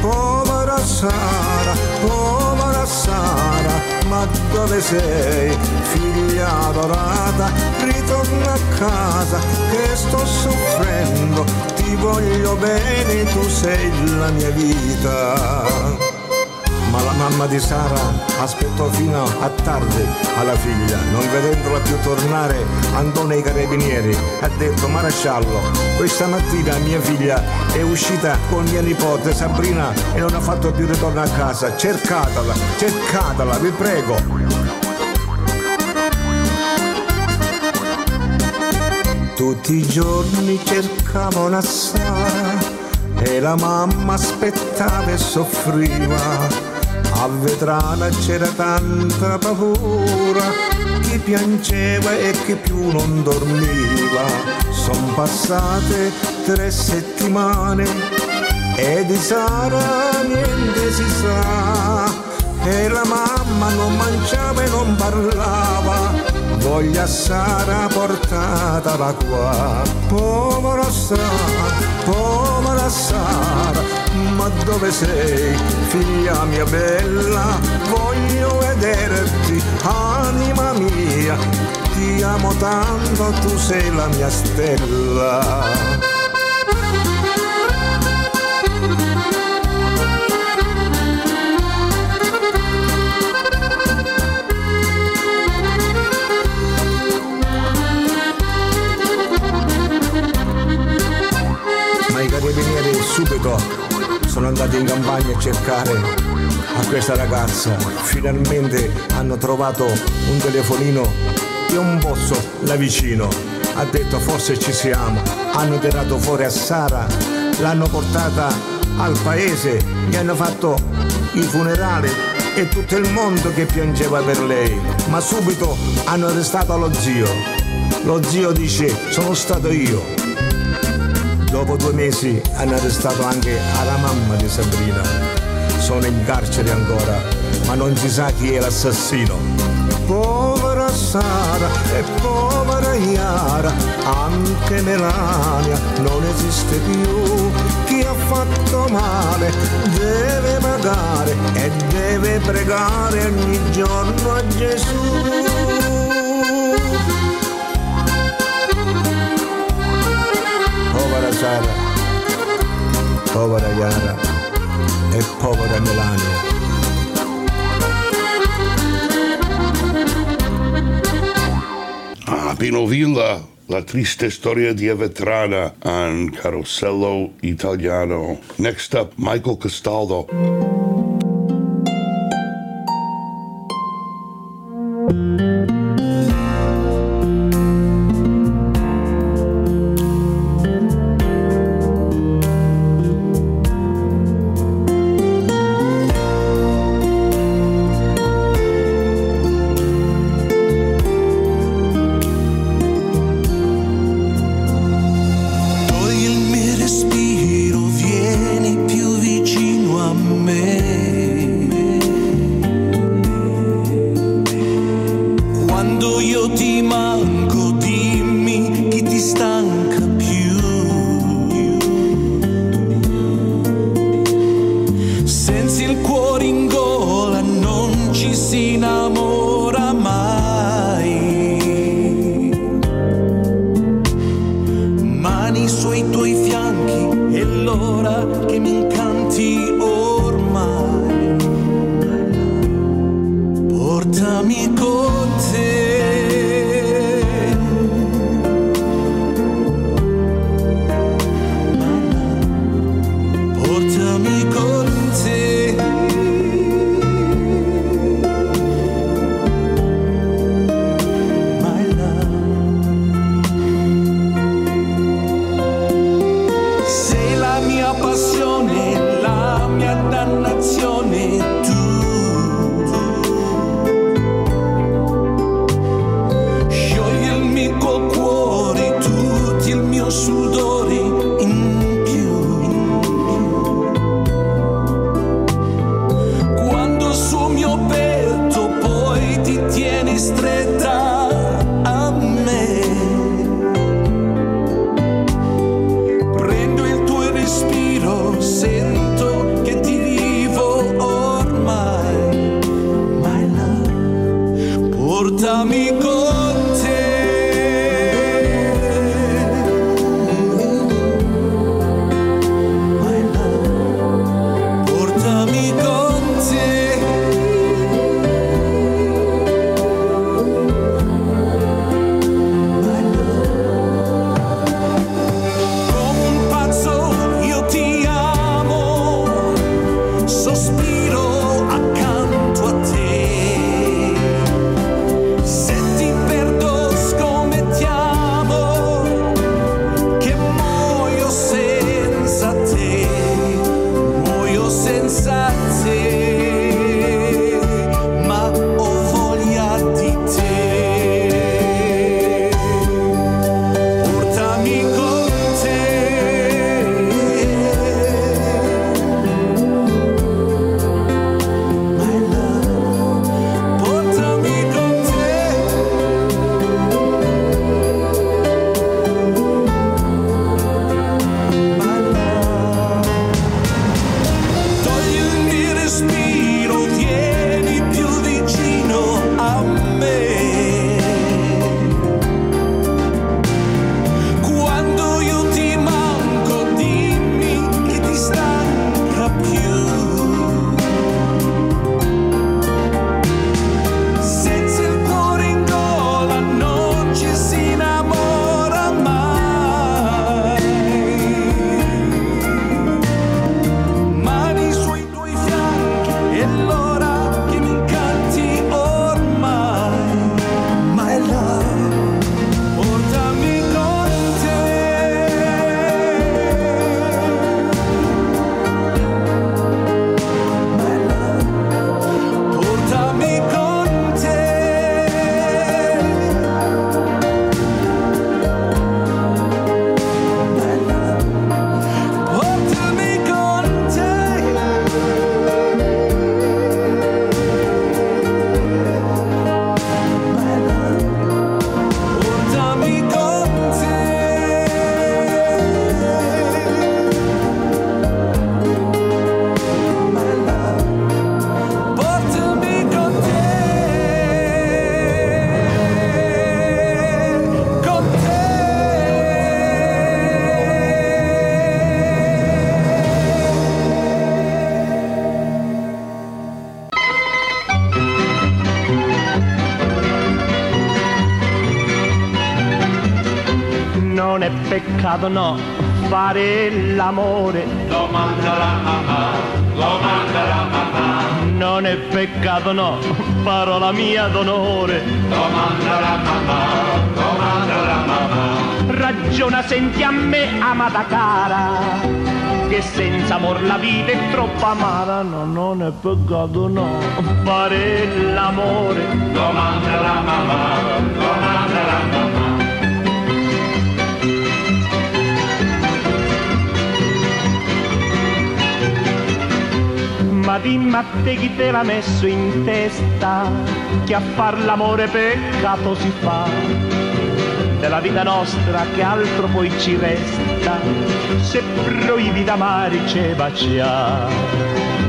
Povera Sara, povera Sara, ma dove sei? Figlia adorata, ritorna a casa che sto soffrendo, ti voglio bene, tu sei la mia vita. La mamma di Sara aspettò fino a tardi alla figlia, non vedendola più tornare, andò nei carabinieri, ha detto maresciallo, questa mattina mia figlia è uscita con mia nipote Sabrina e non ha fatto più ritorno a casa, cercatela, cercatela, vi prego. Tutti i giorni cercavo una Sara e la mamma aspettava e soffriva. Vetrana c'era tanta paura, chi piangeva e chi più non dormiva. Son passate tre settimane e di Sara niente si sa. E la mamma non mangiava e non parlava, voglia Sara portatela qua. Povera Sara, povera Sara, ma dove sei, figlia mia bella? Voglio vederti, anima mia, ti amo tanto, tu sei la mia stella. Andati in campagna a cercare a questa ragazza. Finalmente hanno trovato un telefonino e un pozzo là vicino. Ha detto forse ci siamo. Hanno tirato fuori a Sara, l'hanno portata al paese, gli hanno fatto i funerali e tutto il mondo che piangeva per lei. Ma subito hanno arrestato lo zio. Lo zio dice sono stato io. Dopo due mesi hanno arrestato anche la mamma di Sabrina. Sono in carcere ancora, ma non si sa chi è l'assassino. Povera Sara e povera Iara, anche Melania non esiste più. Chi ha fatto male deve pagare e deve pregare ogni giorno a Gesù. Povera Yara e povera Melania. Ah, Pino Villa, la triste storia di Vetrana on Carosello Italiano. Next up, Michael Castaldo. pensato no, fare l'amore. Lo manderà mamma, lo manderà mamma. Non è peccato no, parola mia d'onore. Lo manderà mamma, lo manderà mamma. Ragiona, senti a me, amata cara che senza amor la vita è troppo amara no, non è peccato no fare l'amore domanda la mamma Ma te chi te l'ha messo in testa che a far l'amore peccato si fa? Della vita nostra che altro poi ci resta se proibi d'amare ce baciare.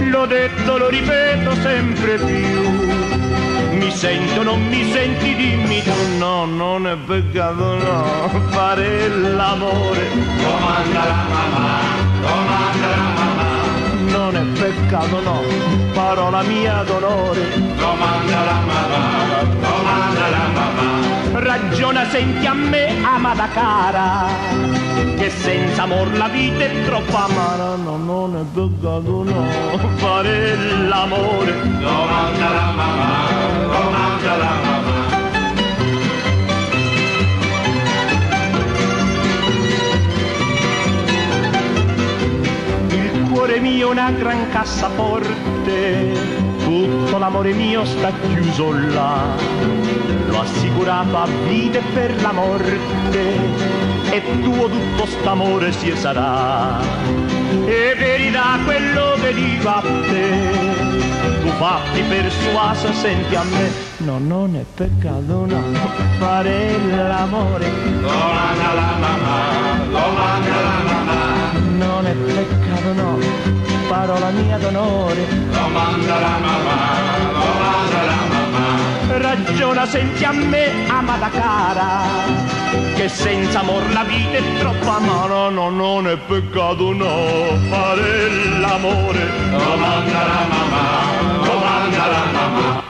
L'ho detto, lo ripeto sempre più. Mi sento, non mi senti, dimmi tu. No, non è peccato, no. Fare l'amore. Comanda la mamma, comanda la mamma. Peccato no, parola mia d'onore. Comanda la mamma, comanda la mamma. Ragiona, senti a me, amata cara, che senza amor la vita è troppo amara. No, non è peccato no, fare l'amore. Comanda la mamma, Cuore mio una gran cassaforte, tutto l'amore mio sta chiuso là. L'ho assicurato a vita e per la morte, e tuo tutto st'amore si sarà. E verità quello che dico a te, tu fatti persuaso, senti a me, no, non è peccato no, fare l'amore. Comanda la mamma, comanda la mamma, non è peccato no, parola mia d'onore. Comanda la mamma, comanda la mamma. Ragiona, senti a me, amata cara, che senza amor la vita è troppo amara, no, non è peccato no, fare l'amore. Comanda la mamma, comanda la mamma.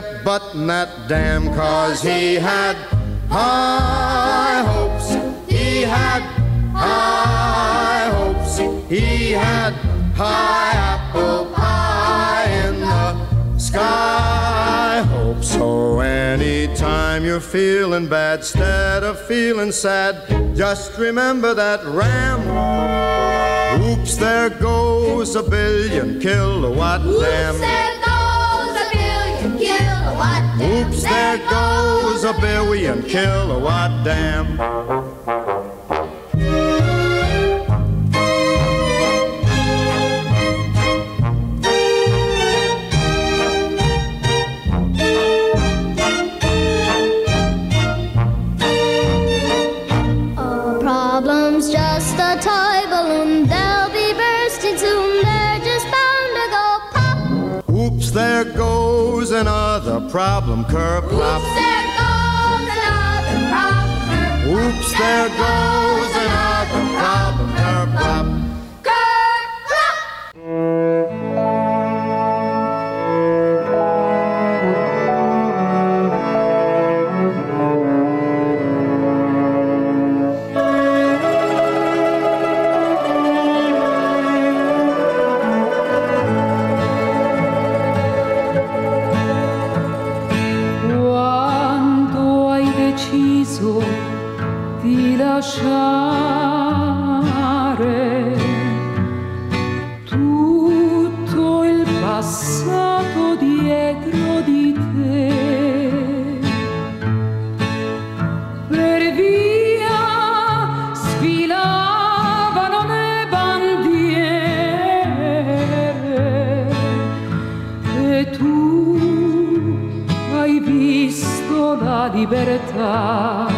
step, but not damn, cause he had high hopes. He had high hopes. He had high apple pie in the sky hopes. So anytime you're feeling bad, instead of feeling sad, just remember that ram. Oops, there goes a billion kilowatt Oops, damn. Oops, there goes a billion kilowatt dam. problem, curb Oops, there goes another problem. Oops, there goes se tu hai visto la libertà.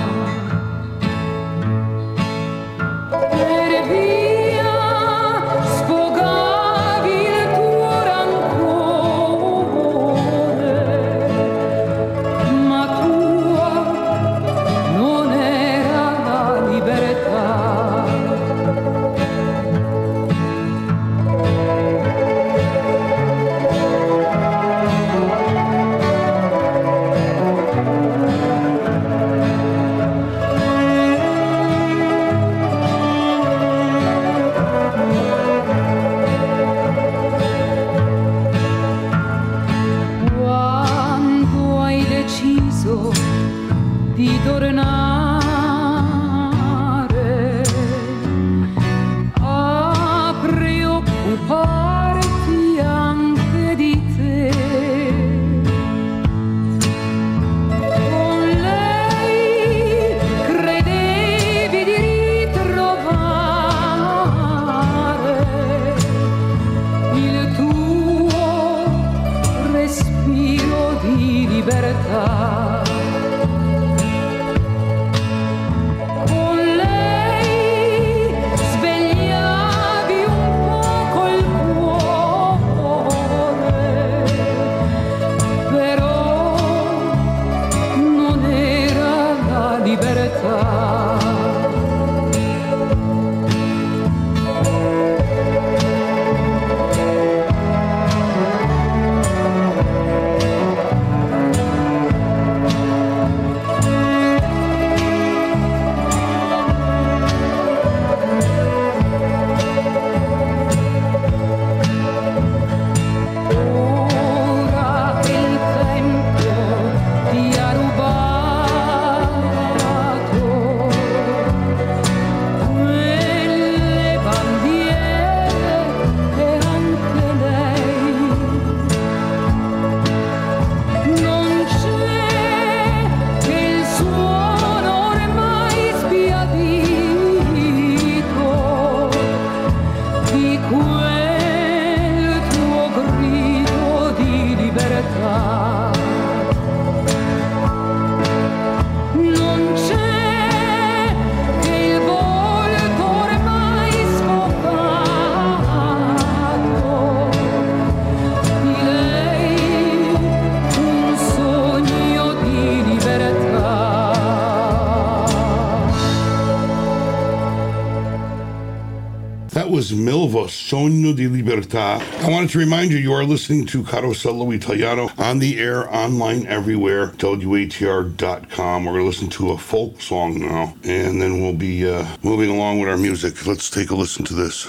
Libertà. I wanted to remind you, you are listening to Carosello Italiano on the air, online, everywhere, WATR.com. We're going to listen to a folk song now, and then we'll be uh, moving along with our music. Let's take a listen to this.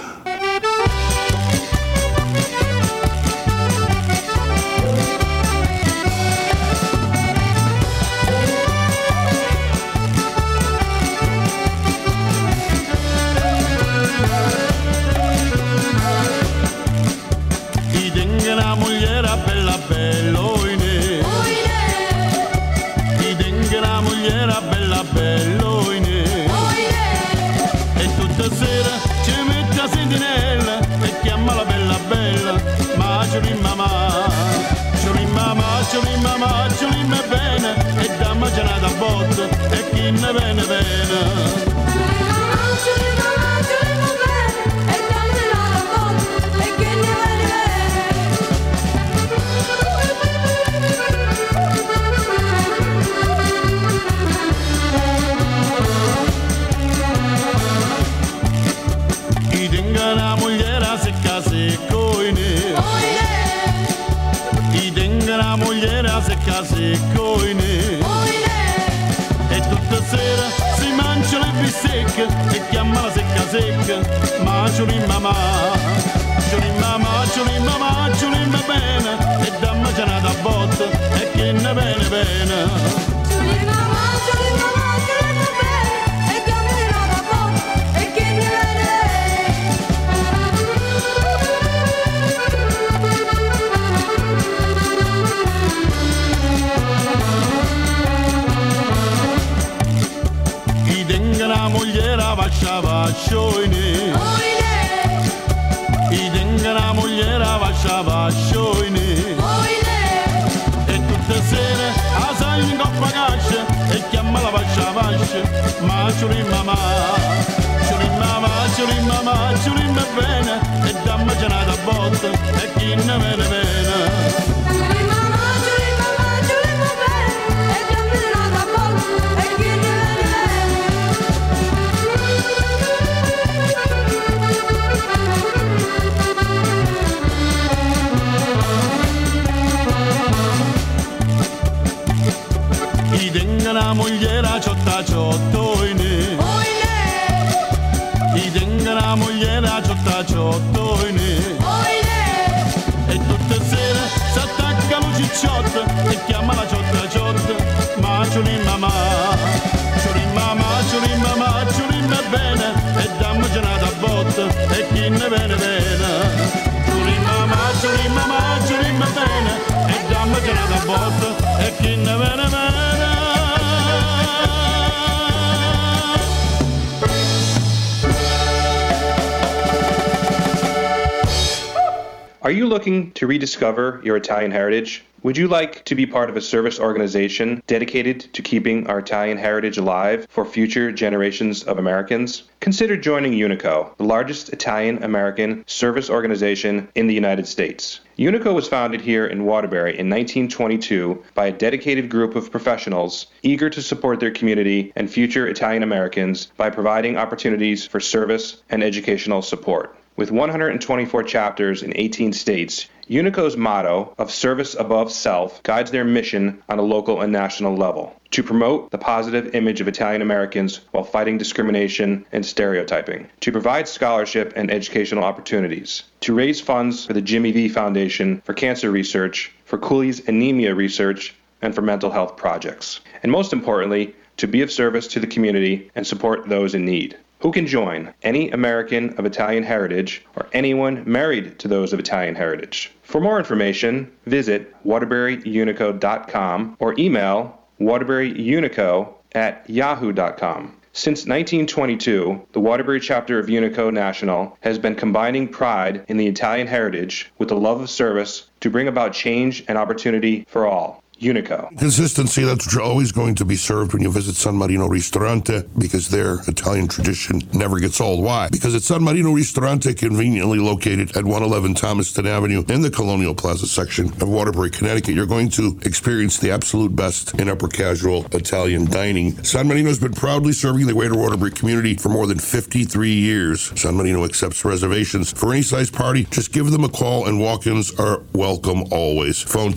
Your Italian heritage? Would you like to be part of a service organization dedicated to keeping our Italian heritage alive for future generations of Americans? Consider joining Unico, the largest Italian American service organization in the United States. Unico was founded here in Waterbury in 1922 by a dedicated group of professionals eager to support their community and future Italian Americans by providing opportunities for service and educational support. With 124 chapters in 18 states, Unico's motto of service above self guides their mission on a local and national level to promote the positive image of Italian Americans while fighting discrimination and stereotyping, to provide scholarship and educational opportunities, to raise funds for the Jimmy V Foundation for cancer research, for Cooley's anemia research, and for mental health projects. And most importantly, to be of service to the community and support those in need. Who can join? Any American of Italian heritage or anyone married to those of Italian heritage. For more information, visit waterburyunico.com or email waterburyunico at yahoo.com. Since 1922, the Waterbury chapter of Unico National has been combining pride in the Italian heritage with the love of service to bring about change and opportunity for all. Unico. Consistency, that's always going to be served when you visit San Marino Ristorante because their Italian tradition never gets old. Why? Because it's San Marino Ristorante, conveniently located at 111 Thomaston Avenue in the Colonial Plaza section of Waterbury, Connecticut. You're going to experience the absolute best in upper casual Italian dining. San Marino's been proudly serving the greater Waterbury community for more than 53 years. San Marino accepts reservations for any size party. Just give them a call and walk-ins are welcome always. Phone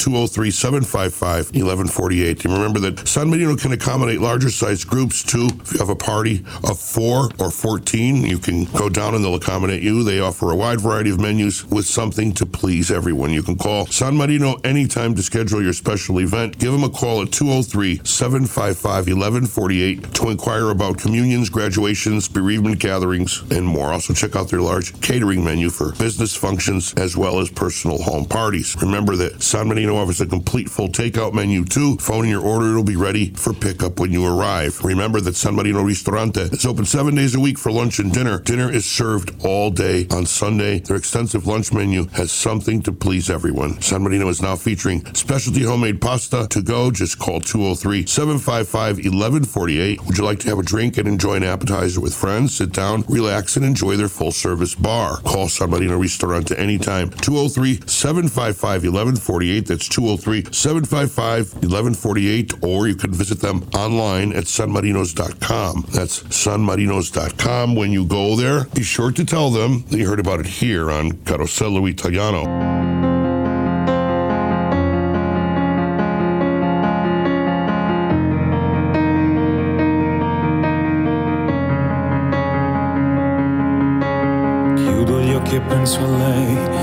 203-755-1148. And remember that San Marino can accommodate larger size groups too. If you have a party of four or 14, you can go down and they'll accommodate you. They offer a wide variety of menus with something to please everyone. You can call San Marino anytime to schedule your special event. Give them a call at 203-755-1148 to inquire about communions, graduations, bereavement gatherings, and more. Also check out their large catering menu for business functions as well as personal home parties. Remember that San Marino offers a complete full takeout menu too. Phone in your order, it'll be ready for pickup when you arrive. Remember that San Marino Ristorante is open seven days a week for lunch and dinner. Dinner is served all day on Sunday. Their extensive lunch menu has something to please everyone. San Marino is now featuring specialty homemade pasta to go. Just call 203 755 1148. Would you like to have a drink and enjoy an appetizer with friends? Sit down, relax, and enjoy their full service bar. Call San Marino Ristorante anytime. 203 755 1148. That's 203 755 1148. Or you can visit them online at sanmarinos.com. That's sanmarinos.com. When you go there, be sure to tell them that you heard about it here on Carosello Italiano. Penso a lei,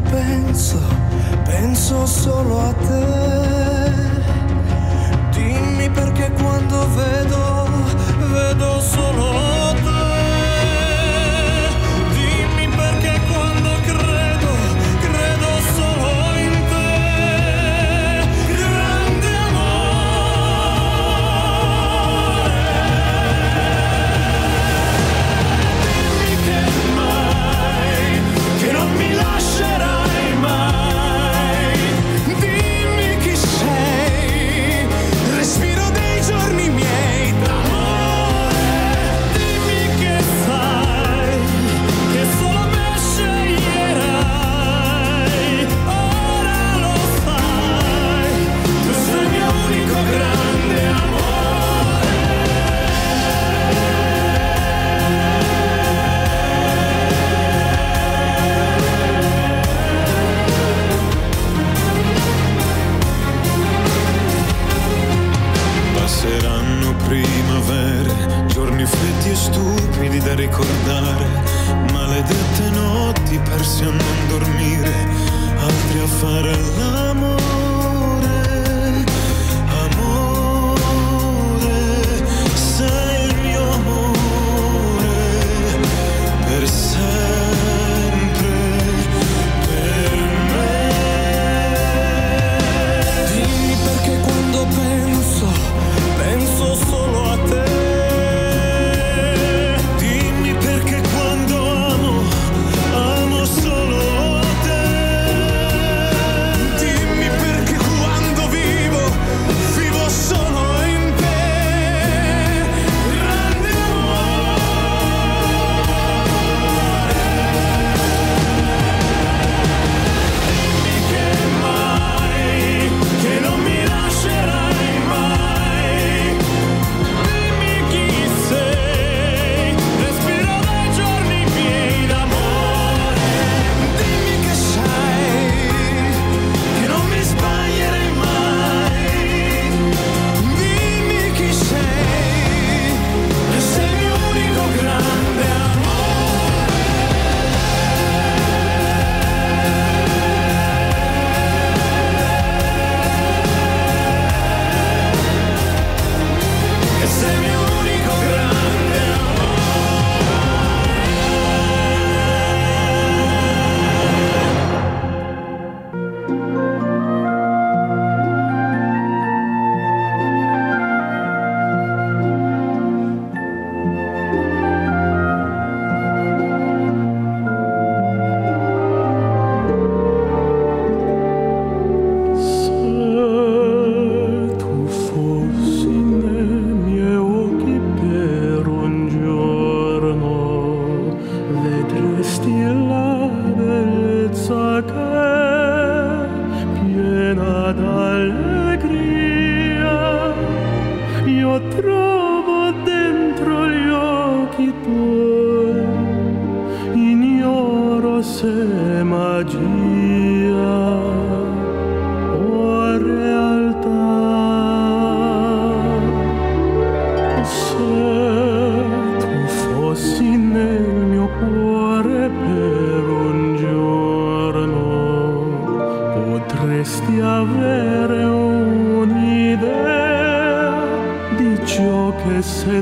penso, penso solo a te. Dimmi perché quando vedo, vedo solo e stupidi da ricordare, maledette notti persi a non dormire, altri a fare l'amore,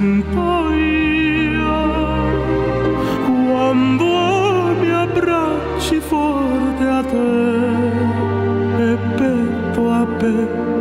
împaia Cu ambomi abbracci a te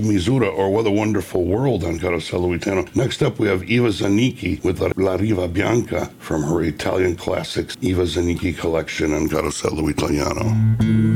misura or What a Wonderful World on Carosello Italiano. Next up, we have Iva Zanicchi with La Riva Bianca from her Italian classics Iva Zanicchi collection on Carosello Italiano.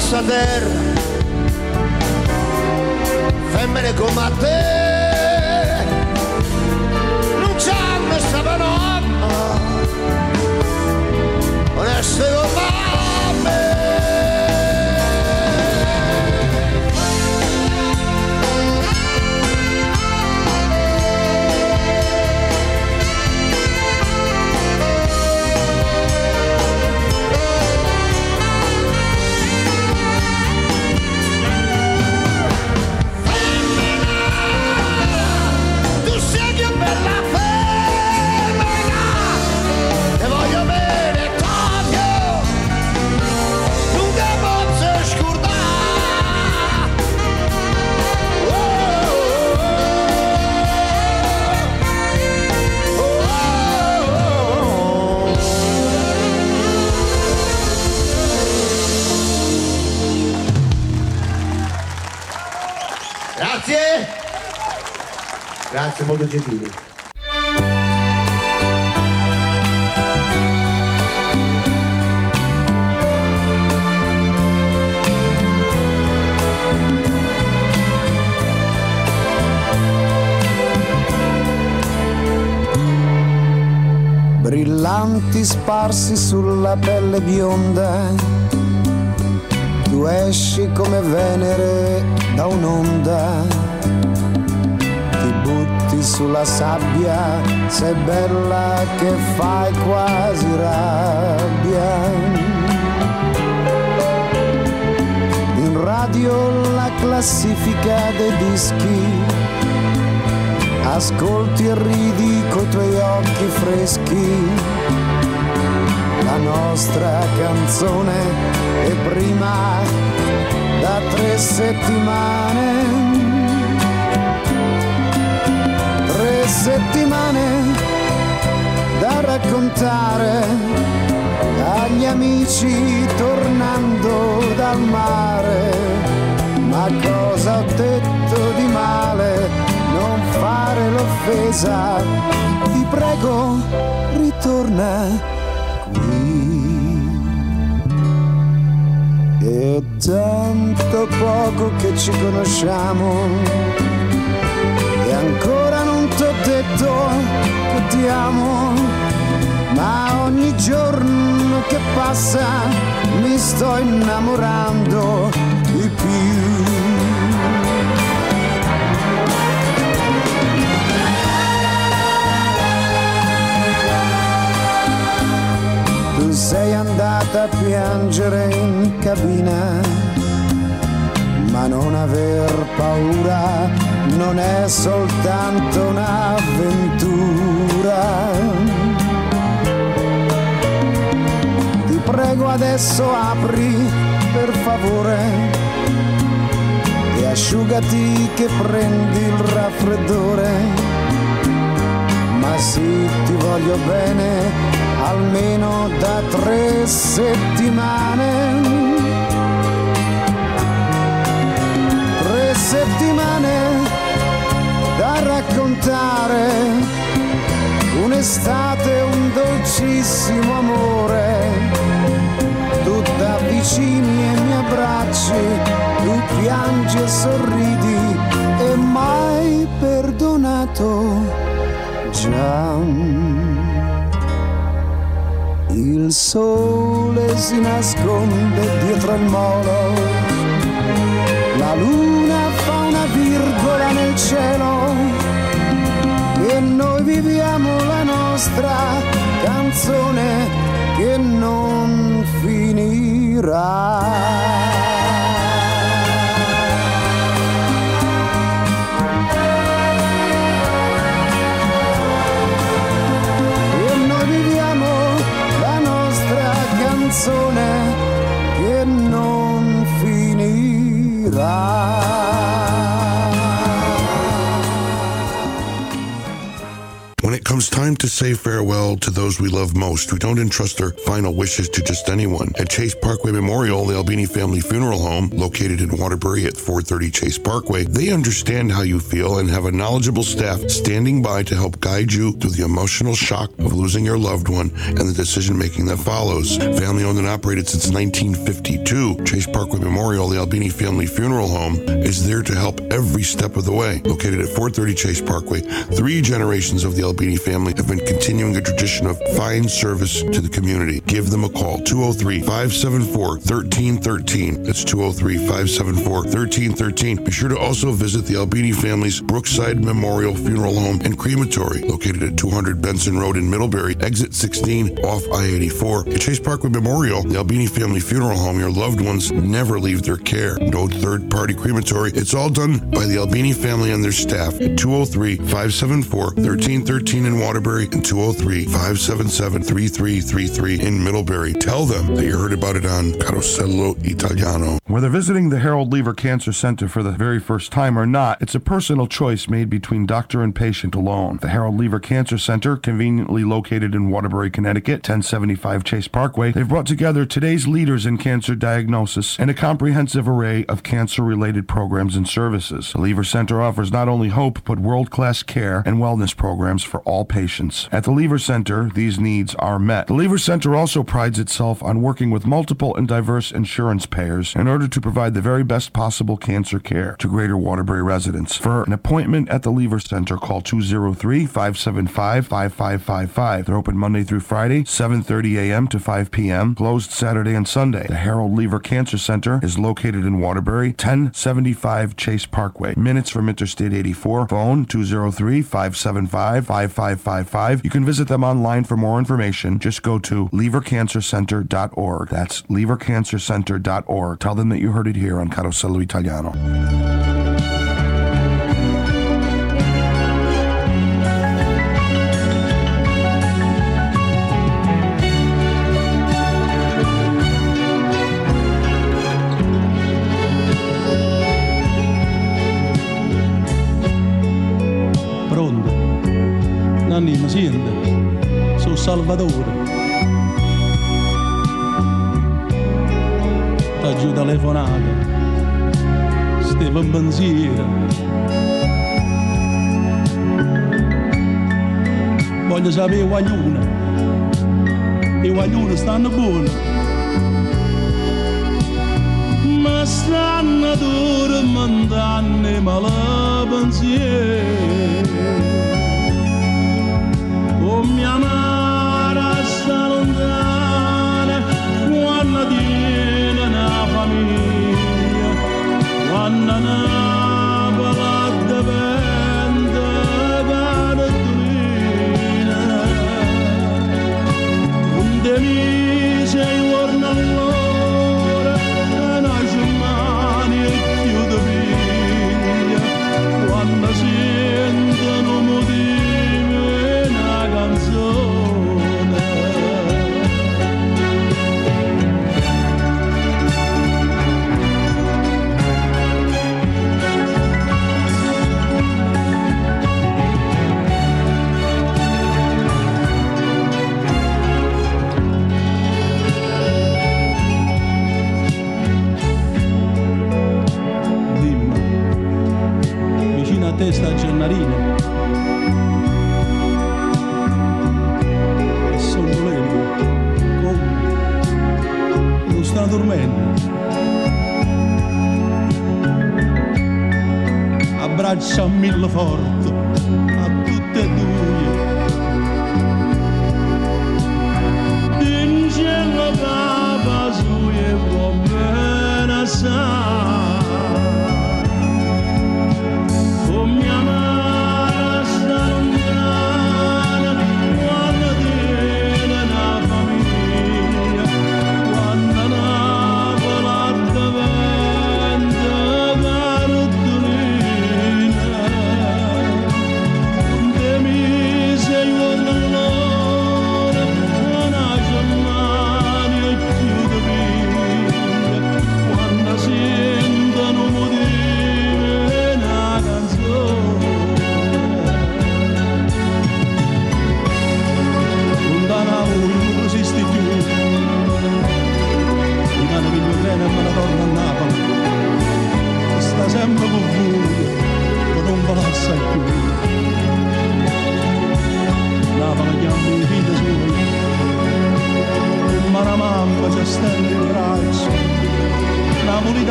Non passa terra femmine come a te Grazie, molto gentili. brillanti sparsi sulla pelle bionda. Tu esci come Venere da un'onda, sulla sabbia, sei bella che fai quasi rabbia. In radio la classifica dei dischi ascolti e ridi coi tuoi occhi freschi. La nostra canzone è prima da tre settimane. Settimane da raccontare agli amici tornando dal mare. Ma cosa ho detto di male? non fare l'offesa, ti prego, ritorna qui. È tanto poco che ci conosciamo t'ho detto che ti amo, ma ogni giorno che passa mi sto innamorando di più. sei andata a piangere in cabina, ma non aver paura non è soltanto un'avventura. Ti prego adesso apri per favore e asciugati che prendi il raffreddore. Ma sì, ti voglio bene almeno da tre settimane. Raccontare, un'estate, un dolcissimo amore, tu t'avvicini e mi abbracci, tu piangi e sorridi e mai perdonato già. Il sole si nasconde dietro il molo, la luna fa una virgola nel cielo viviamo la nostra canzone che non finirà. Time to say farewell to those we love most, we don't entrust our final wishes to just anyone. At Chase Parkway Memorial, the Albini Family Funeral Home, located in Waterbury at 430 Chase Parkway, they understand how you feel and have a knowledgeable staff standing by to help guide you through the emotional shock of losing your loved one and the decision making that follows. Family owned and operated since 1952, Chase Parkway Memorial, the Albini Family Funeral Home, is there to help every step of the way. Located at 430 Chase Parkway, three generations of the Albini family have been continuing a tradition of fine service to the community. Give them a call, 203 574 1313. That's 203 574 1313. Be sure to also visit the Albini family's Brookside Memorial Funeral Home and Crematory, located at 200 Benson Road in Middlebury, exit 16 off I 84. At Chase Parkway Memorial, the Albini Family Funeral Home, your loved ones never leave their care. No third party crematory. It's all done by the Albini family and their staff at 203 574 1313 in Waterbury and 203 577 3333 in Middlebury. Tell them that you heard about it on Carosello Italiano. Whether visiting the Harold Leever Cancer Center for the very first time or not, it's a personal choice made between doctor and patient alone. The Harold Leever Cancer Center, conveniently located in Waterbury, Connecticut, 1075 Chase Parkway, they've brought together today's leaders in cancer diagnosis and a comprehensive array of cancer-related programs and services. The Leever Center offers not only hope, but world-class care and wellness programs for all patients. At the Leever Center, these needs are met. The Leever Center also prides itself on working with multiple and diverse insurance payers in order to provide the very best possible cancer care to Greater Waterbury residents. For an appointment at the Leever Center, call 203-575-5555. They're open Monday through Friday, 7:30 a.m. to 5 p.m., closed Saturday and Sunday. The Harold Leever Cancer Center is located in Waterbury, 1075 Chase Parkway, minutes from Interstate 84. Phone 203-575-5555. You can visit them online for more information. Just go to leevercancercenter.org. That's leevercancercenter.org. Tell them that you heard it here on Carosello Italiano. Pronto? Nanni, mi sente? Sono Salvatore. T'ha giù telefonata. Stavo in pensiero. Voglio sapere i guaglioni. I guaglioni stanno buoni. Ma stanno dormendo ma la pensiero. Oh mia mare sta lontana quando tiene una famiglia quando una palata vende caratterina un narine. E sonnolento, come non sta dormendo. Abbracciammi forte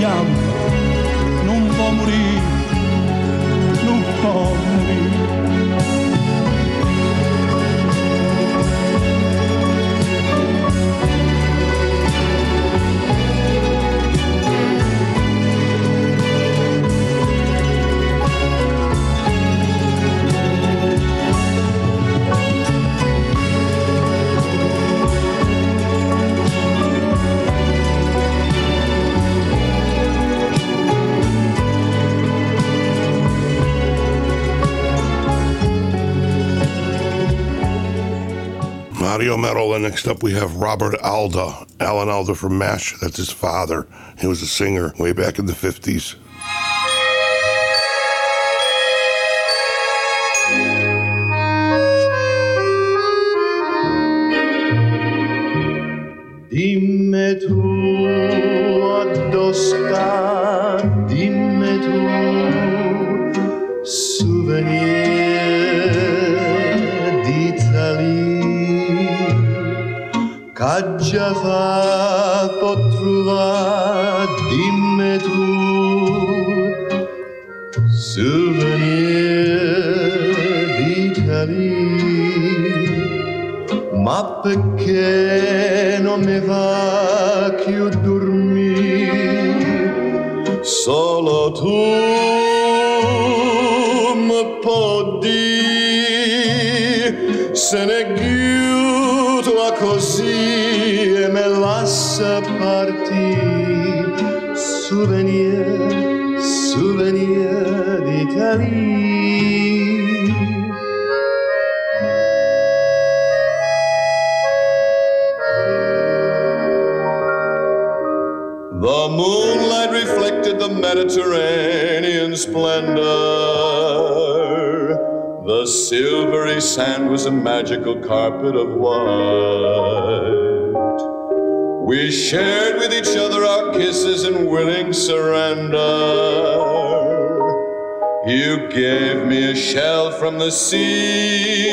sappiamo, non può morire, non può morire. Audio Metal, and next up we have Robert Alda, Alan Alda from MASH. That's his father. He was a singer way back in the 50s. magical carpet of white. We shared with each other our kisses and willing surrender. You gave me a shell from the sea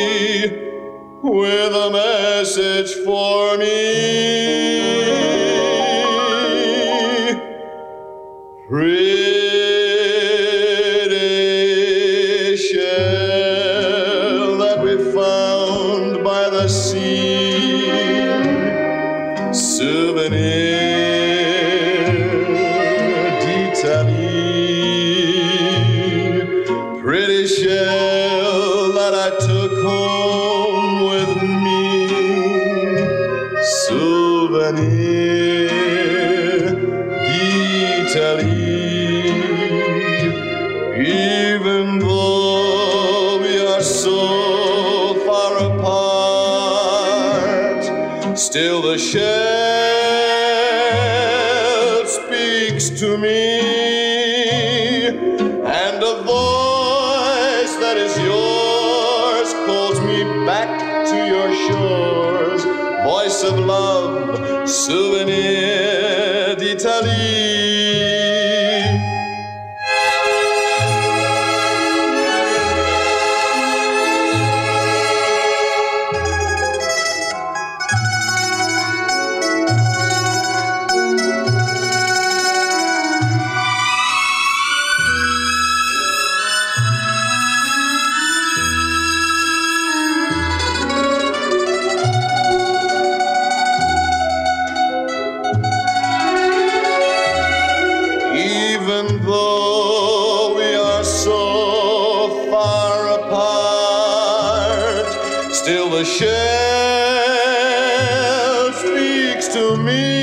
the shell speaks to me.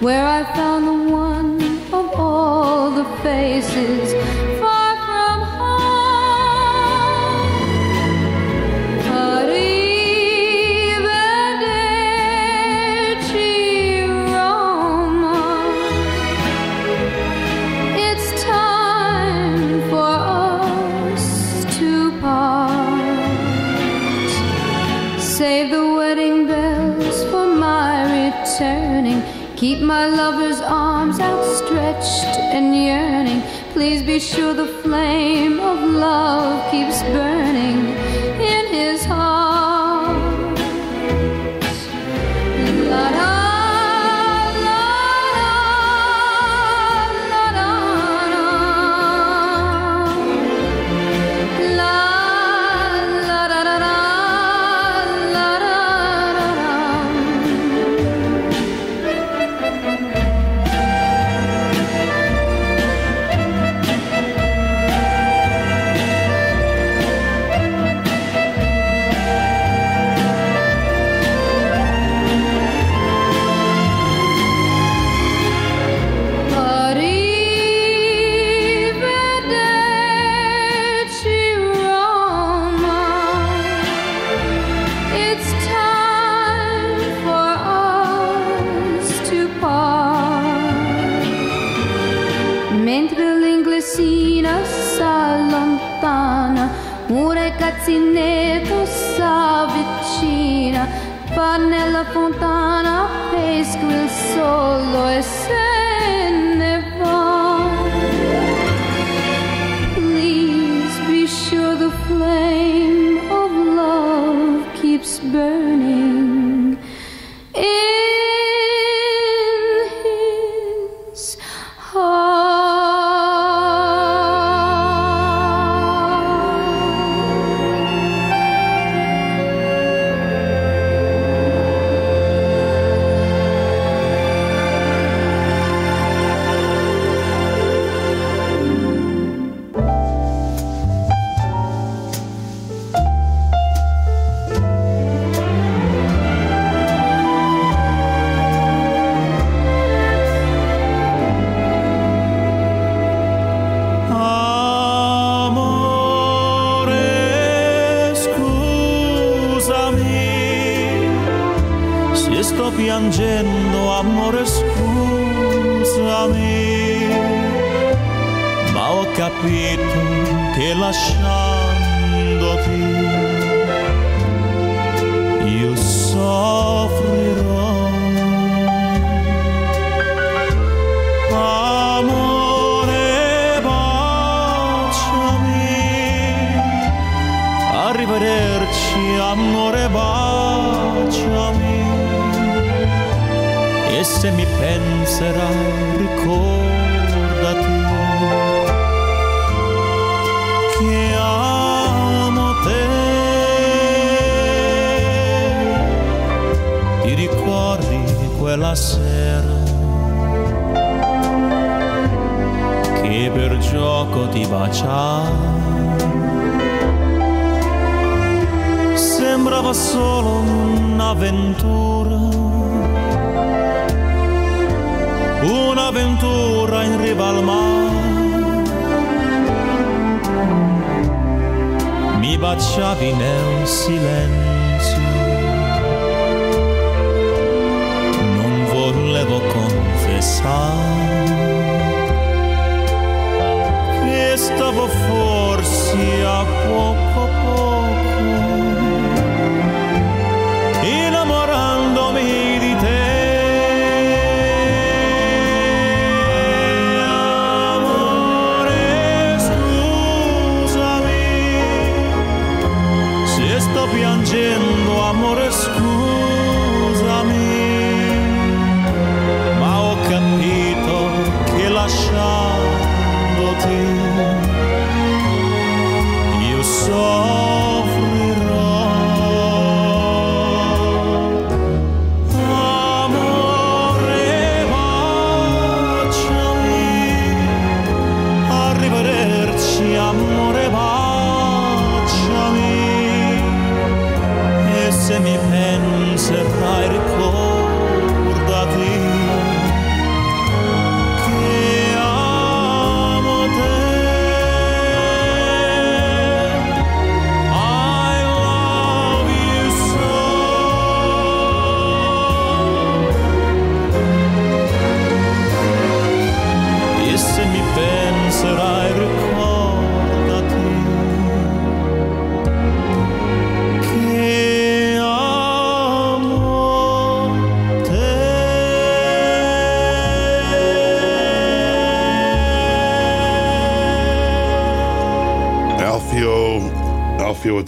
where are? show the flame.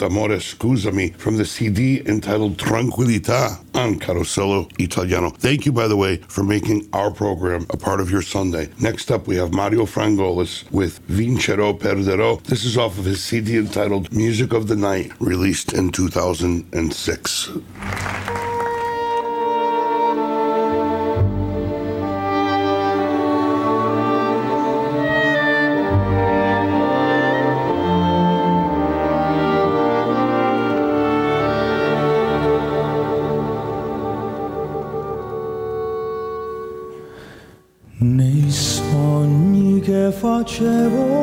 with Amore Scusami from the CD entitled Tranquillità on Carosello Italiano. Thank you, by the way, for making our program a part of your Sunday. Next up, we have Mario Frangoulis with Vincerò Perderò. This is off of his CD entitled Music of the Night, released in 2006. 却无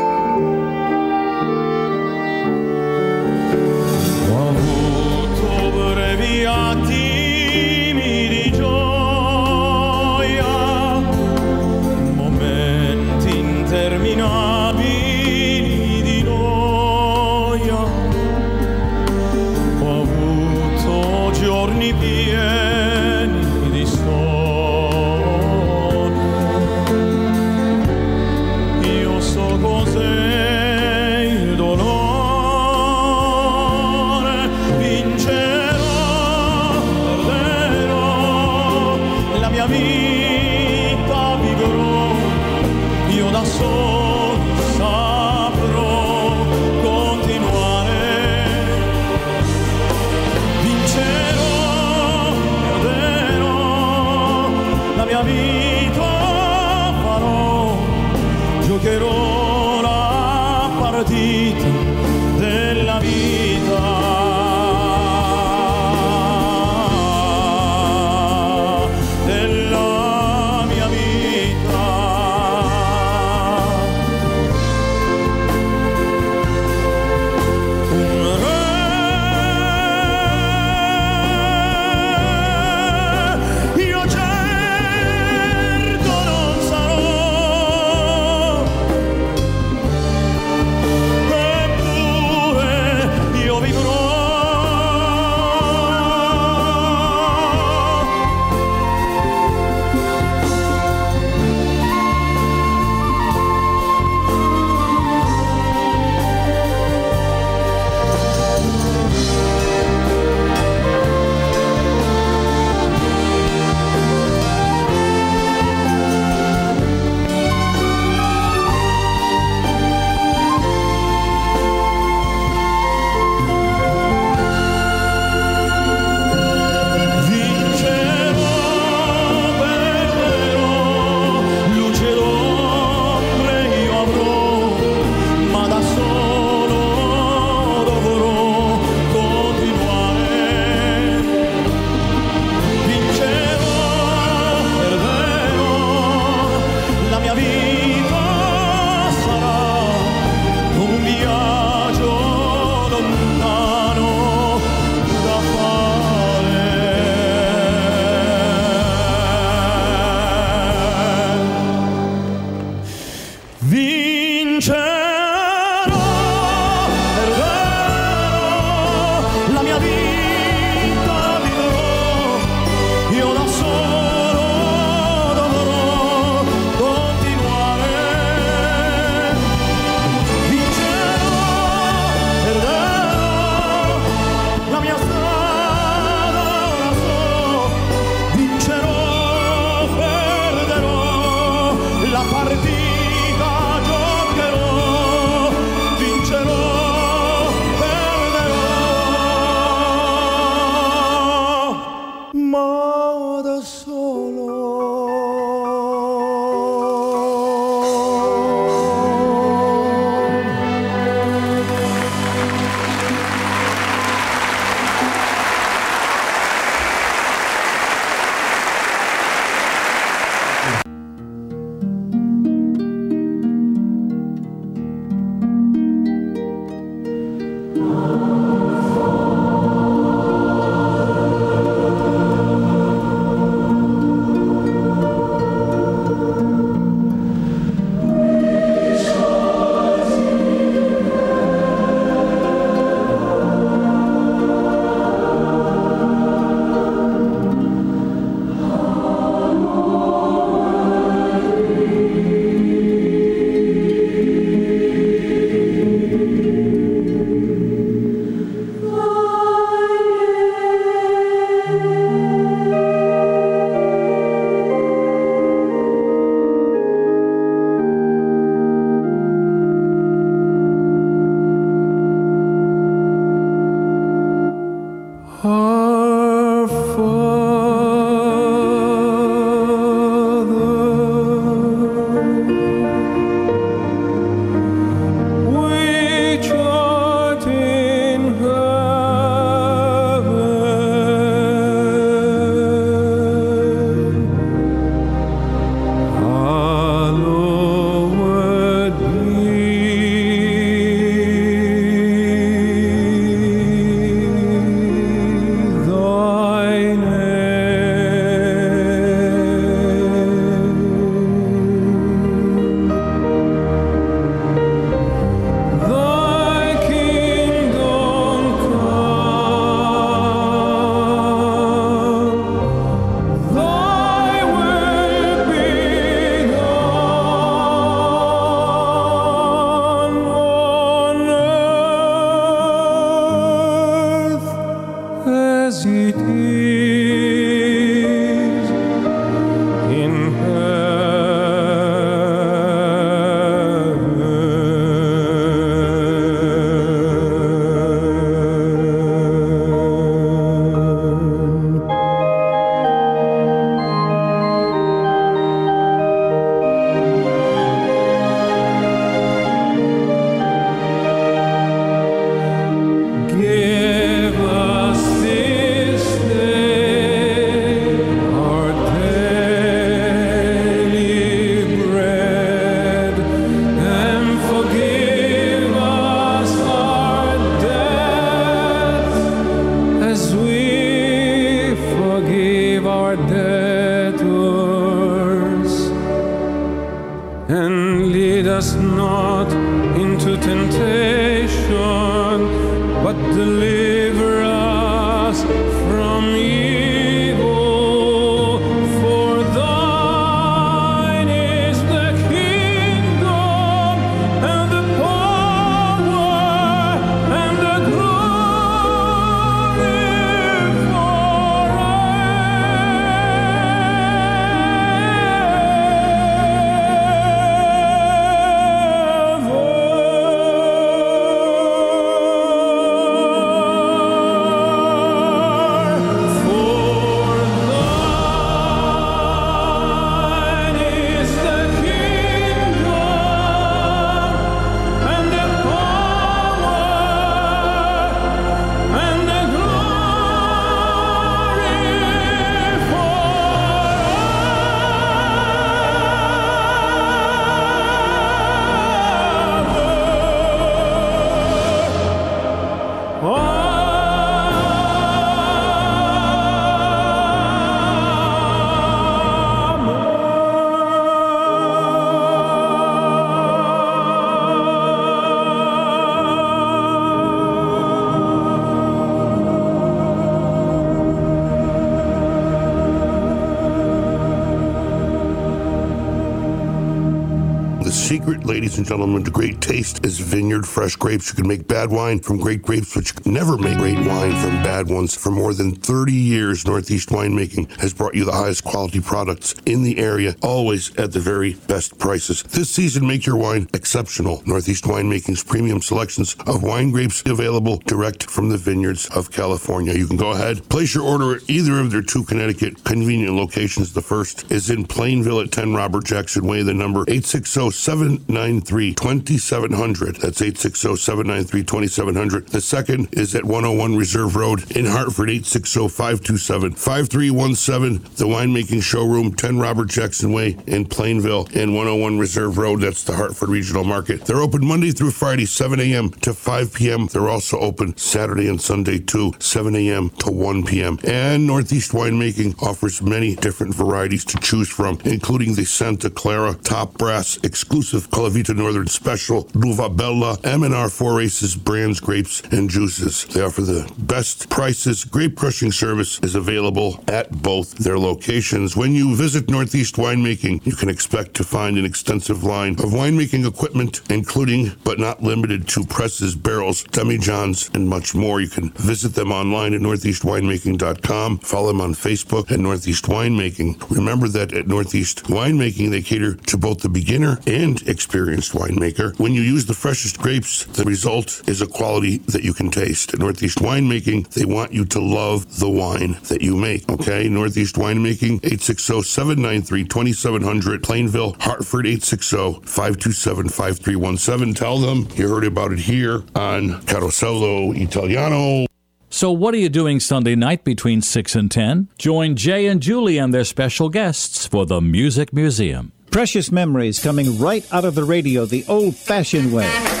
gentlemen, to great taste is vineyard fresh grapes. You can make bad wine from great grapes, but you can never make great wine from bad ones. For more than 30 years, Northeast Winemaking has brought you the highest quality products in the area, always at the very best prices. This season, make your wine exceptional. Northeast Winemaking's premium selections of wine grapes available direct from the vineyards of California. You can go ahead, place your order at either of their two Connecticut convenient locations. The first is in Plainville at 10 Robert Jackson Way, the number 860 793 2700. That's 860 793 2700. The second is at 101 Reserve Road in Hartford, 860 527 5317. The winemaking showroom, 10 Robert Jackson Way in Plainville and 101 Reserve Road. That's the Hartford Regional Market. They're open Monday through Friday, 7 a.m. to 5 p.m. They're also open Saturday and Sunday too, 7 a.m. to 1 p.m. And Northeast Winemaking offers many different varieties to choose from, including the Santa Clara Top Brass exclusive Calavita Northern Special, Luva Bella, M&R Four Aces brands, grapes, and juices. They offer the best prices. Grape crushing service is available at both their locations. When you visit Northeast Winemaking, you can expect to find an extensive line of winemaking equipment, including but not limited to presses, barrels, demijohns, and much more. You can visit them online at northeastwinemaking.com. Follow them on Facebook at Northeast Winemaking. Remember that at Northeast Winemaking, they cater to both the beginner and experienced winemaker. When you use the freshest grapes, the result is a quality that you can taste. At Northeast Winemaking, they want you to love the wine that you make. Okay, Northeast Winemaking, 860-793-2700, Plainville, Hartford, 860-527-5317. Tell them you heard about it here on Carosello Italiano. So, what are you doing Sunday night between 6 and 10? Join Jay and Julie and their special guests for the Music Museum. Precious memories coming right out of the radio the old fashioned way.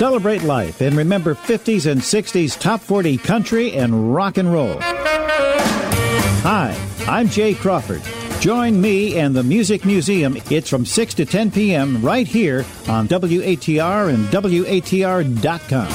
Celebrate life and remember 50s and 60s top 40 country and rock and roll. Hi, I'm Jay Crawford. Join me and the Music Museum. It's from 6 to 10 p.m. right here on WATR and WATR.com.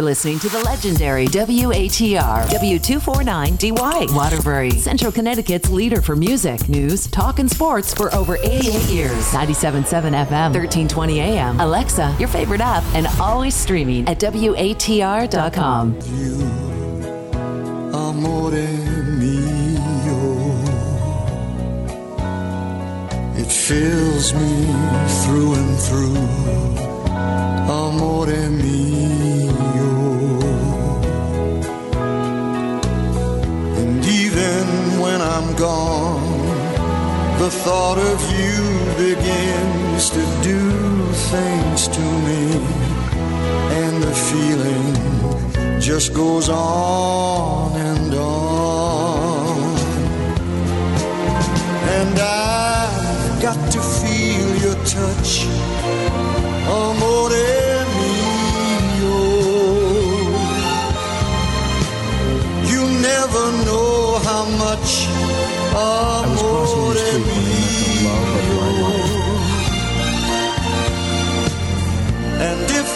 You're listening to the legendary WATR W249DY Waterbury, Central Connecticut's leader for music, news, talk, and sports for over 88 years. 97.7 FM, 1320 AM. Alexa, your favorite app, and always streaming at WATR.com. amore mio. It fills me through and through, the thought of you begins to do things to me, and the feeling just goes on and on. And I've got to feel your touch,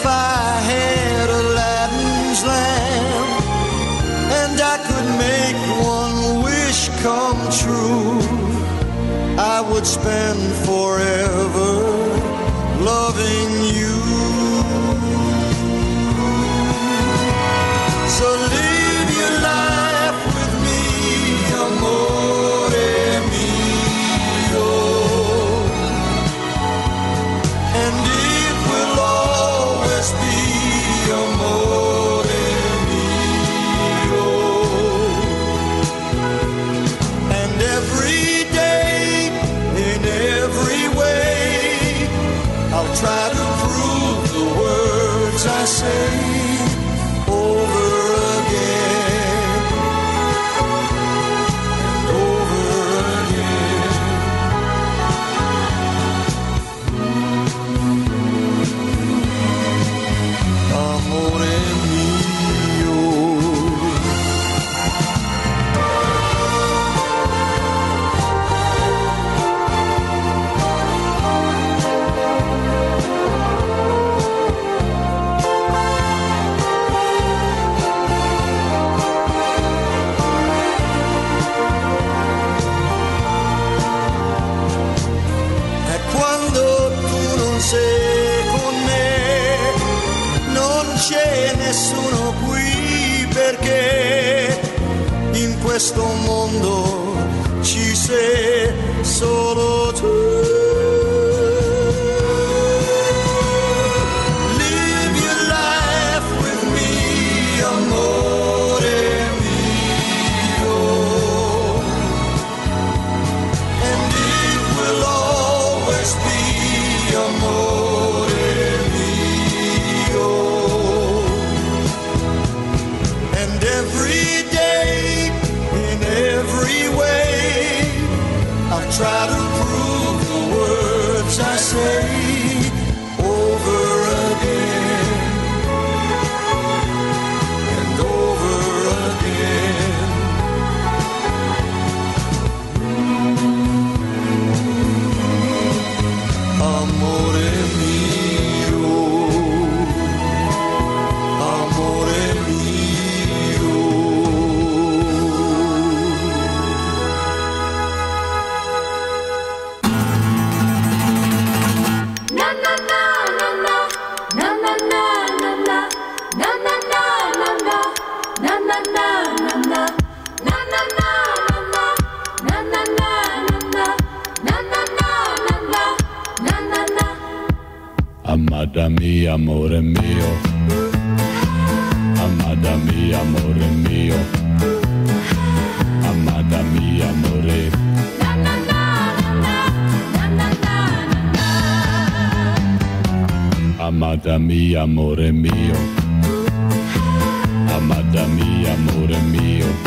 I had Aladdin's lamp and I could make one wish come true, I would spend forever questo mondo ci sei solo amore mio, amada mia, amore mio, amada mia, amore mio. Amada mia, amore mio. Amada mia, amore mio.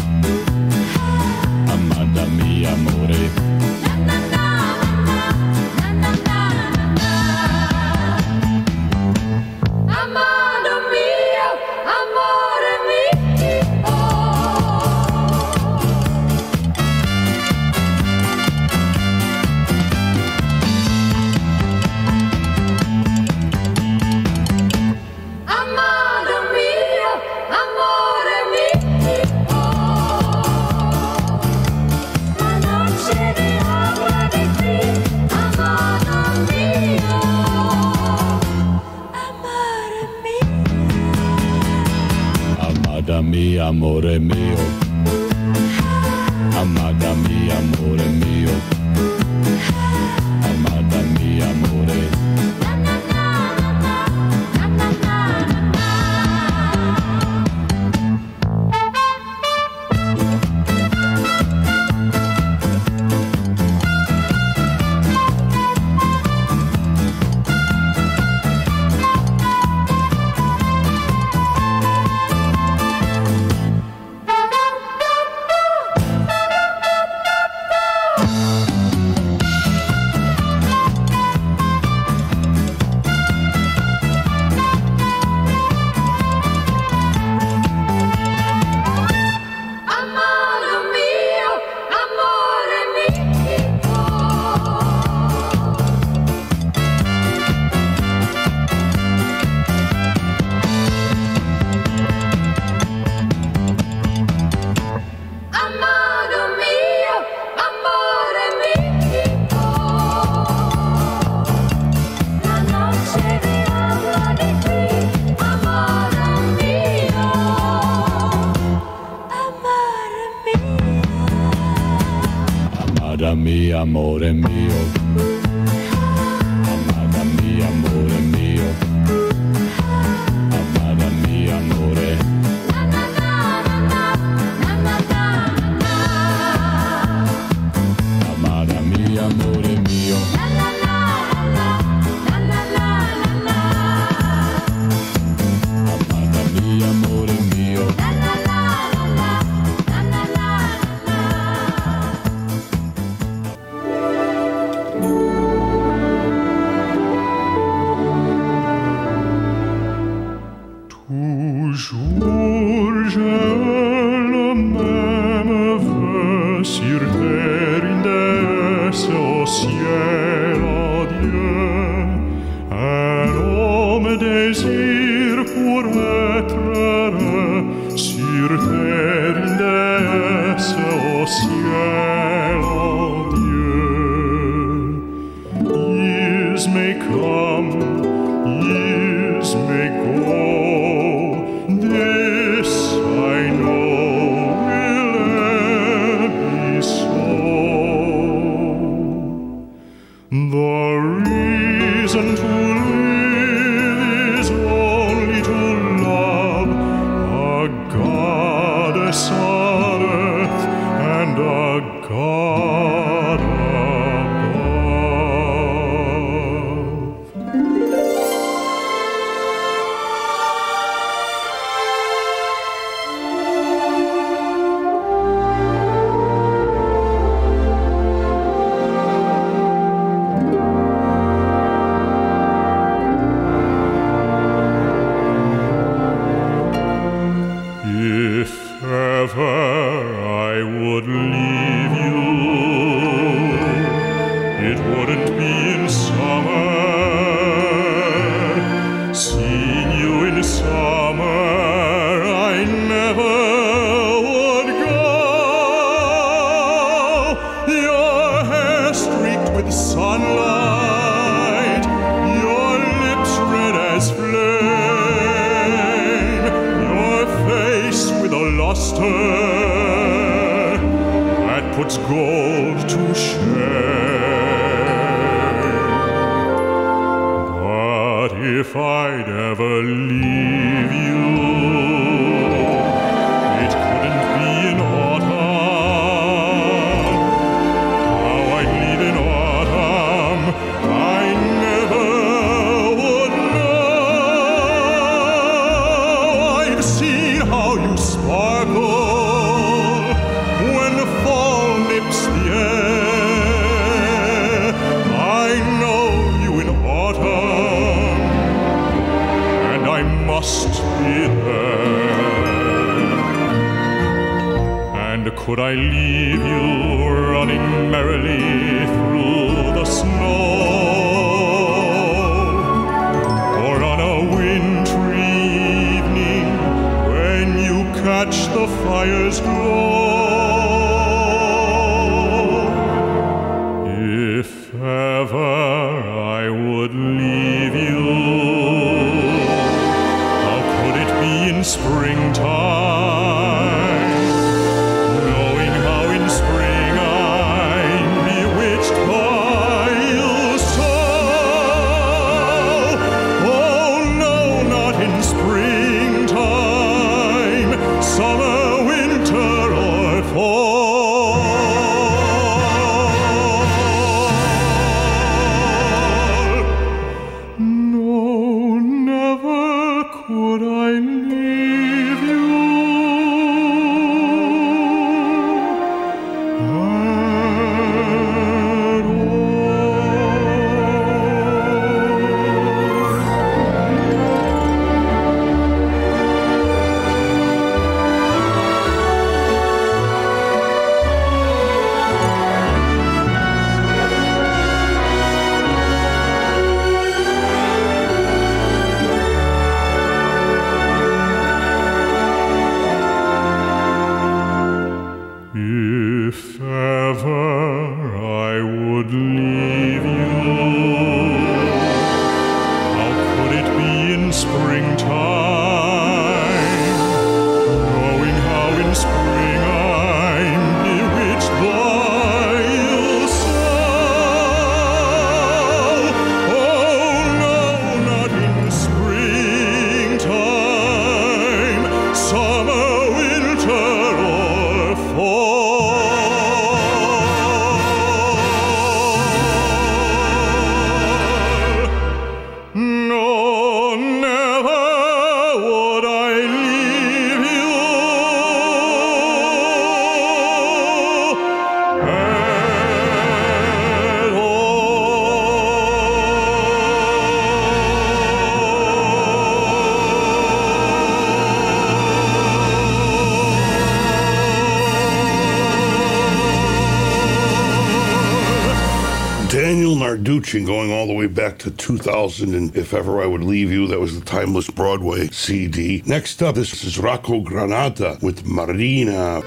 coaching going all the way back to 2000. And if ever I would leave you, that was the Timeless Broadway CD. Next up, this is Rocco Granata with Marina.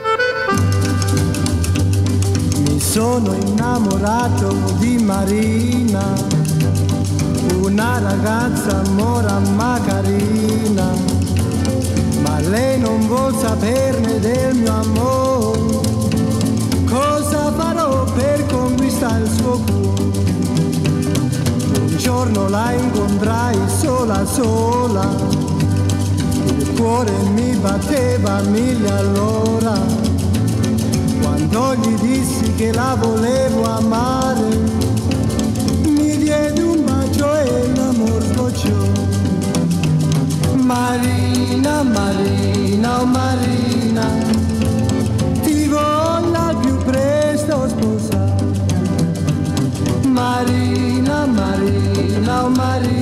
Mi sono innamorato di Marina, una ragazza mora ma carina, ma lei non vuol saperne del mio amore. Cosa farò per conquistare il suo cuore? giorno la incontrai sola sola, il cuore mi batteva mille all'ora, quando gli dissi che la volevo amare, mi diede un bacio e l'amor sbocciò. Marina, Marina, oh Marina. calmaria.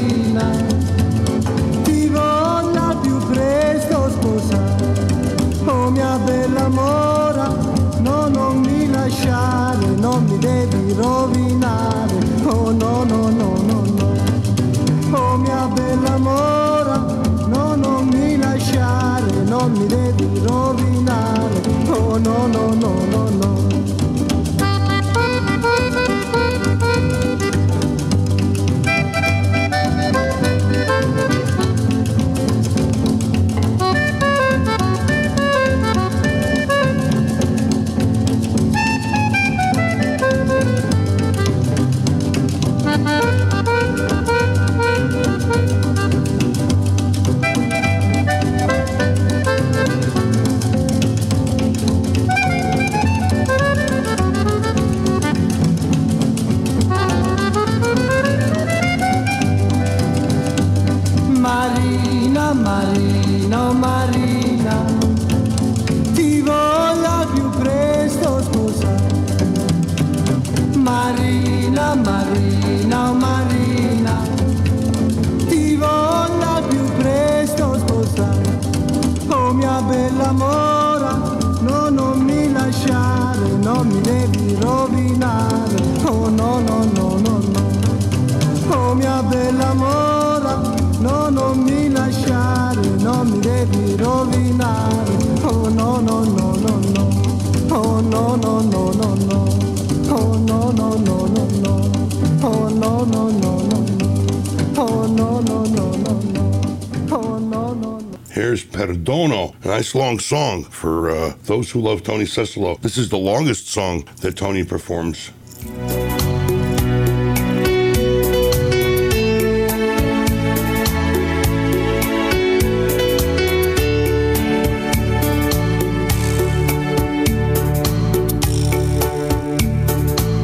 Dono, a nice long song for uh, those who love Tony Cicillo. This is the longest song that Tony performs.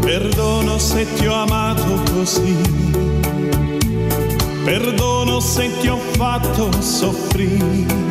Perdono se ti ho amato così, perdono se ti ho fatto soffrire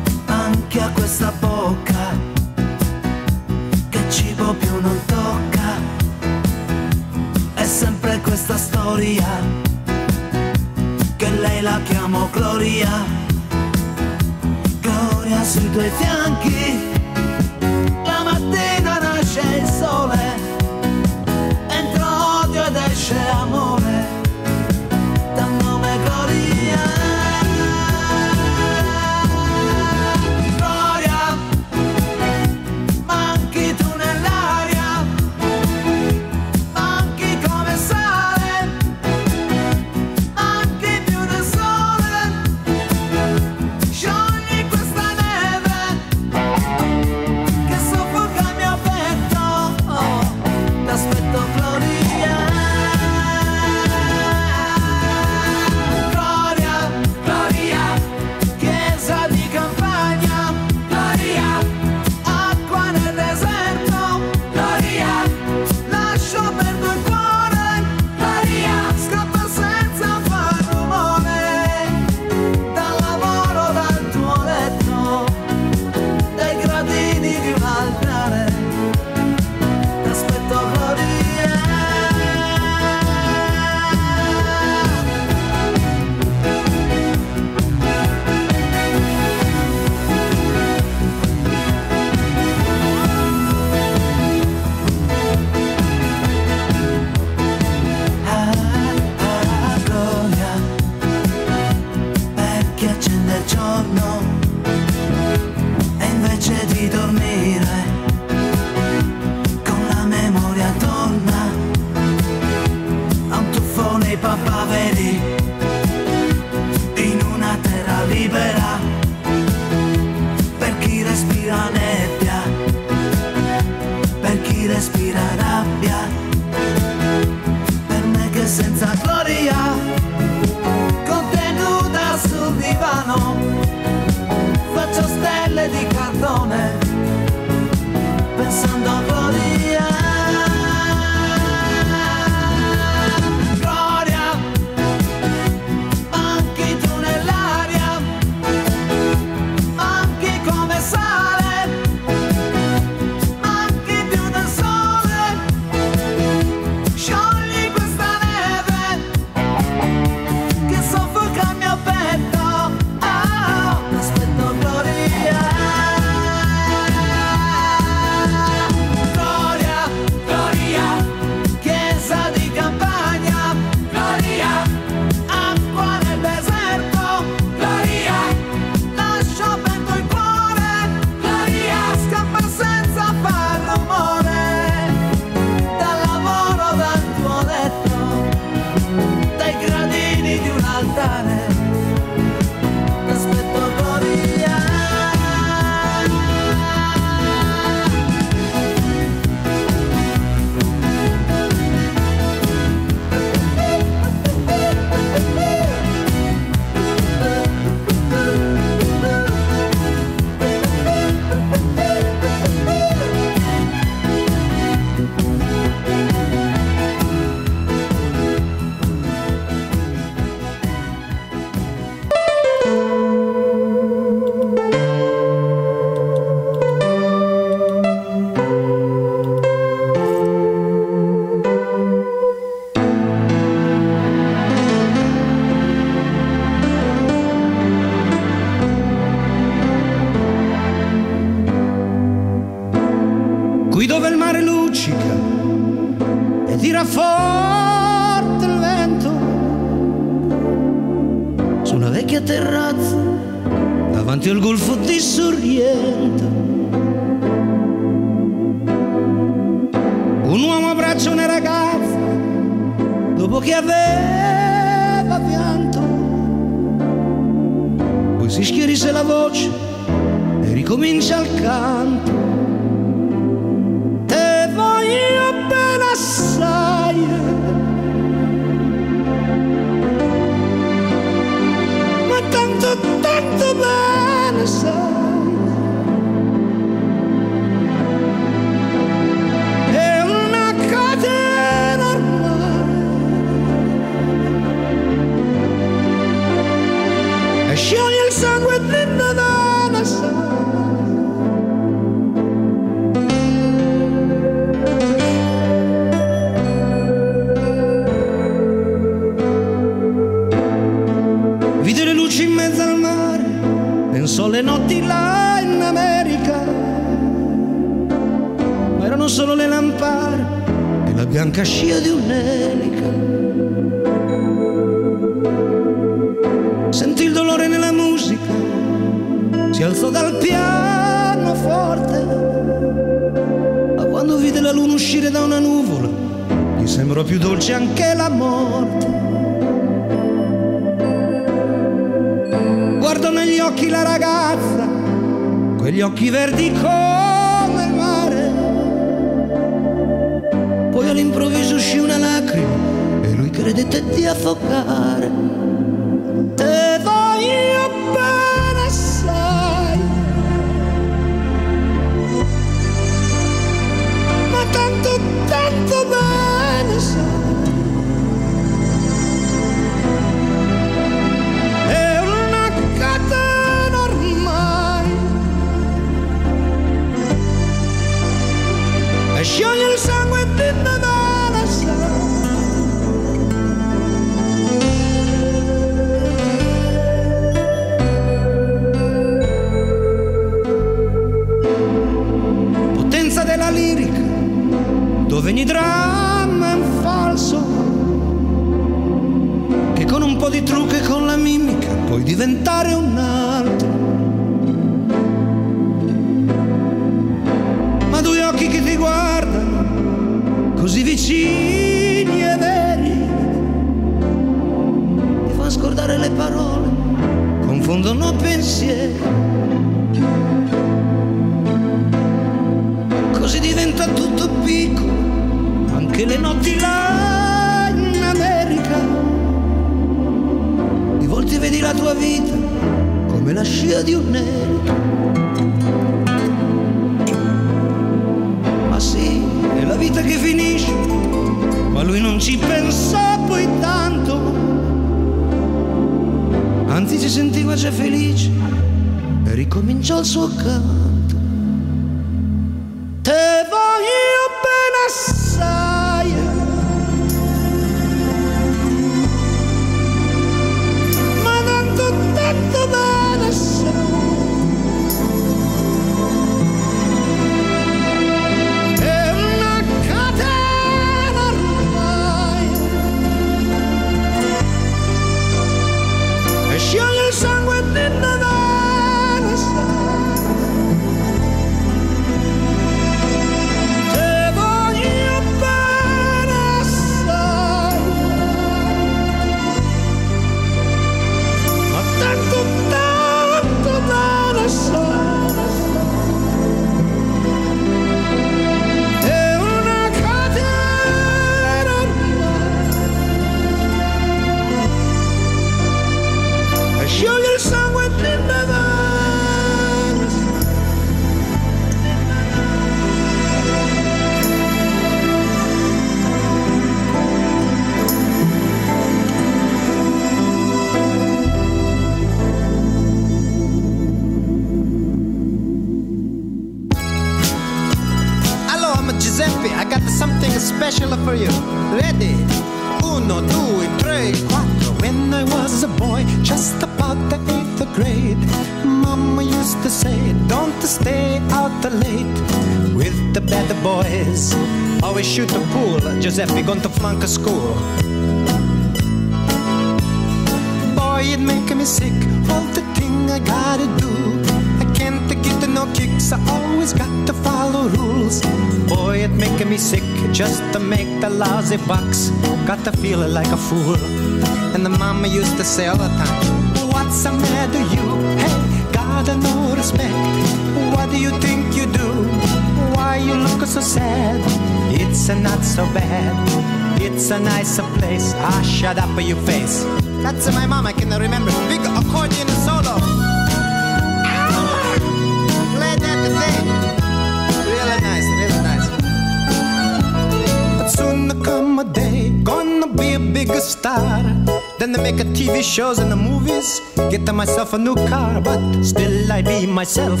myself a new car, but still I be myself.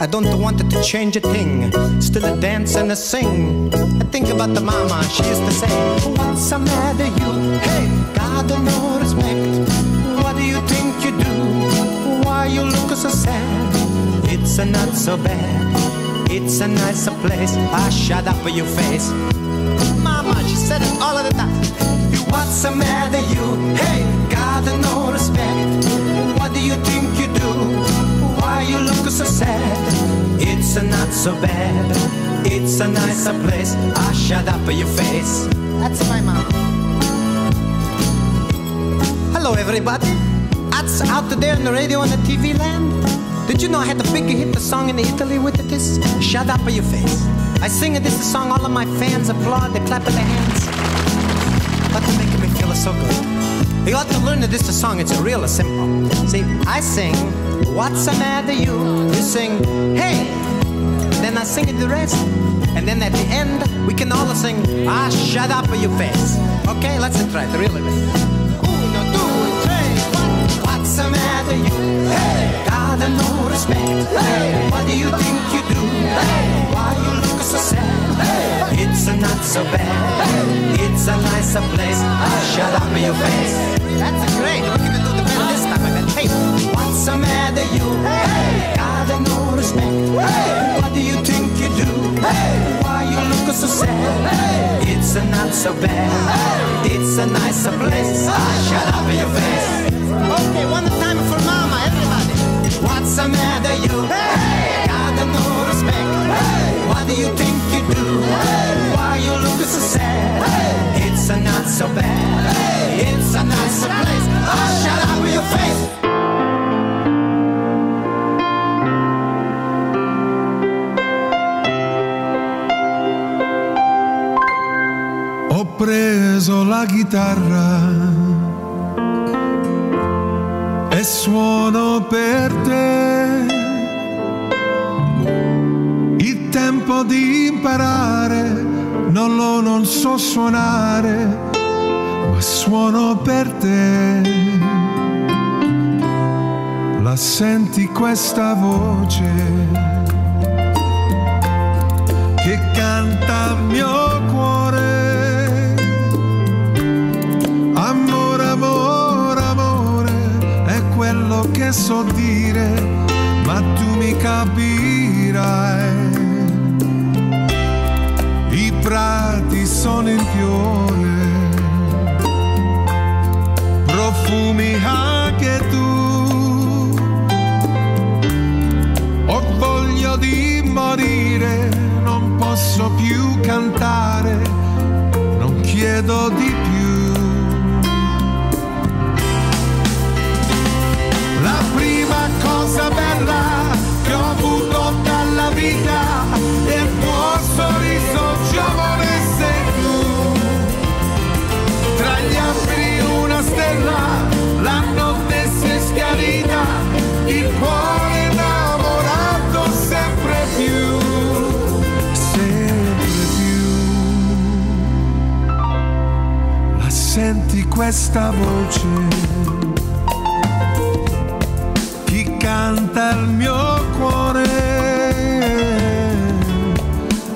I don't want to change a thing, still a dance and a sing. I think about the mama, she used to say, What's the matter, you? Hey, God, no respect. What do you think you do? Why you look so sad? It's a not so bad, it's a nicer place. I shut up your face. Mama, she said it all of the time. What's the matter, you? Hey, God, no respect. What do you think you do? Why you look so sad? It's a not so bad. It's a nicer place. I shut up your face. That's my mom. Hello, everybody. That's out there on the radio and the TV land. Did you know I had the big hit the song in Italy with it? This shut up of your face. I sing it this song, all of my fans applaud, they clap their hands. But they're making me feel so good. You ought to learn that this is a song, it's a real simple. See, I sing, what's the matter you? You sing, hey. Then I sing it the rest. And then at the end, we can all sing, ah, shut up your face. Okay, let's try it, really. Matter you? Hey, got no respect. Hey, what do you think you do? Hey, why you look so sad? Hey, it's not so bad. It's a nicer place. Ah, shut up your face. That's great. We're gonna do the better this time. I bet. Hey, what's the matter you? Hey, got no respect. Hey, what do you think you do? Hey, why you look so sad? Hey, it's not so bad. It's a nicer place. Ah, shut up your face. Okay, one time for mama, everybody. What's the matter, you? Hey, got no respect. Hey, what do you think you do? Hey, why you look so sad? Hey, it's a not so bad. Hey, it's a nicer place. Ah, shut up your face. Ho preso la chitarra suono per te. Il tempo di imparare non lo non so suonare, ma suono per te. La senti questa voce che canta mio cuore. Che so dire, ma tu mi capirai. I prati sono in fiore, profumi anche tu. Ho voglia di morire, non posso più cantare, non chiedo di più. Bella che ho avuto dalla vita è il tuo sorriso giovane sei tu. Tra gli alberi una stella, la notte si è schiarita, il cuore innamorato sempre più, sempre più. La senti questa voce? Canta il mio cuore?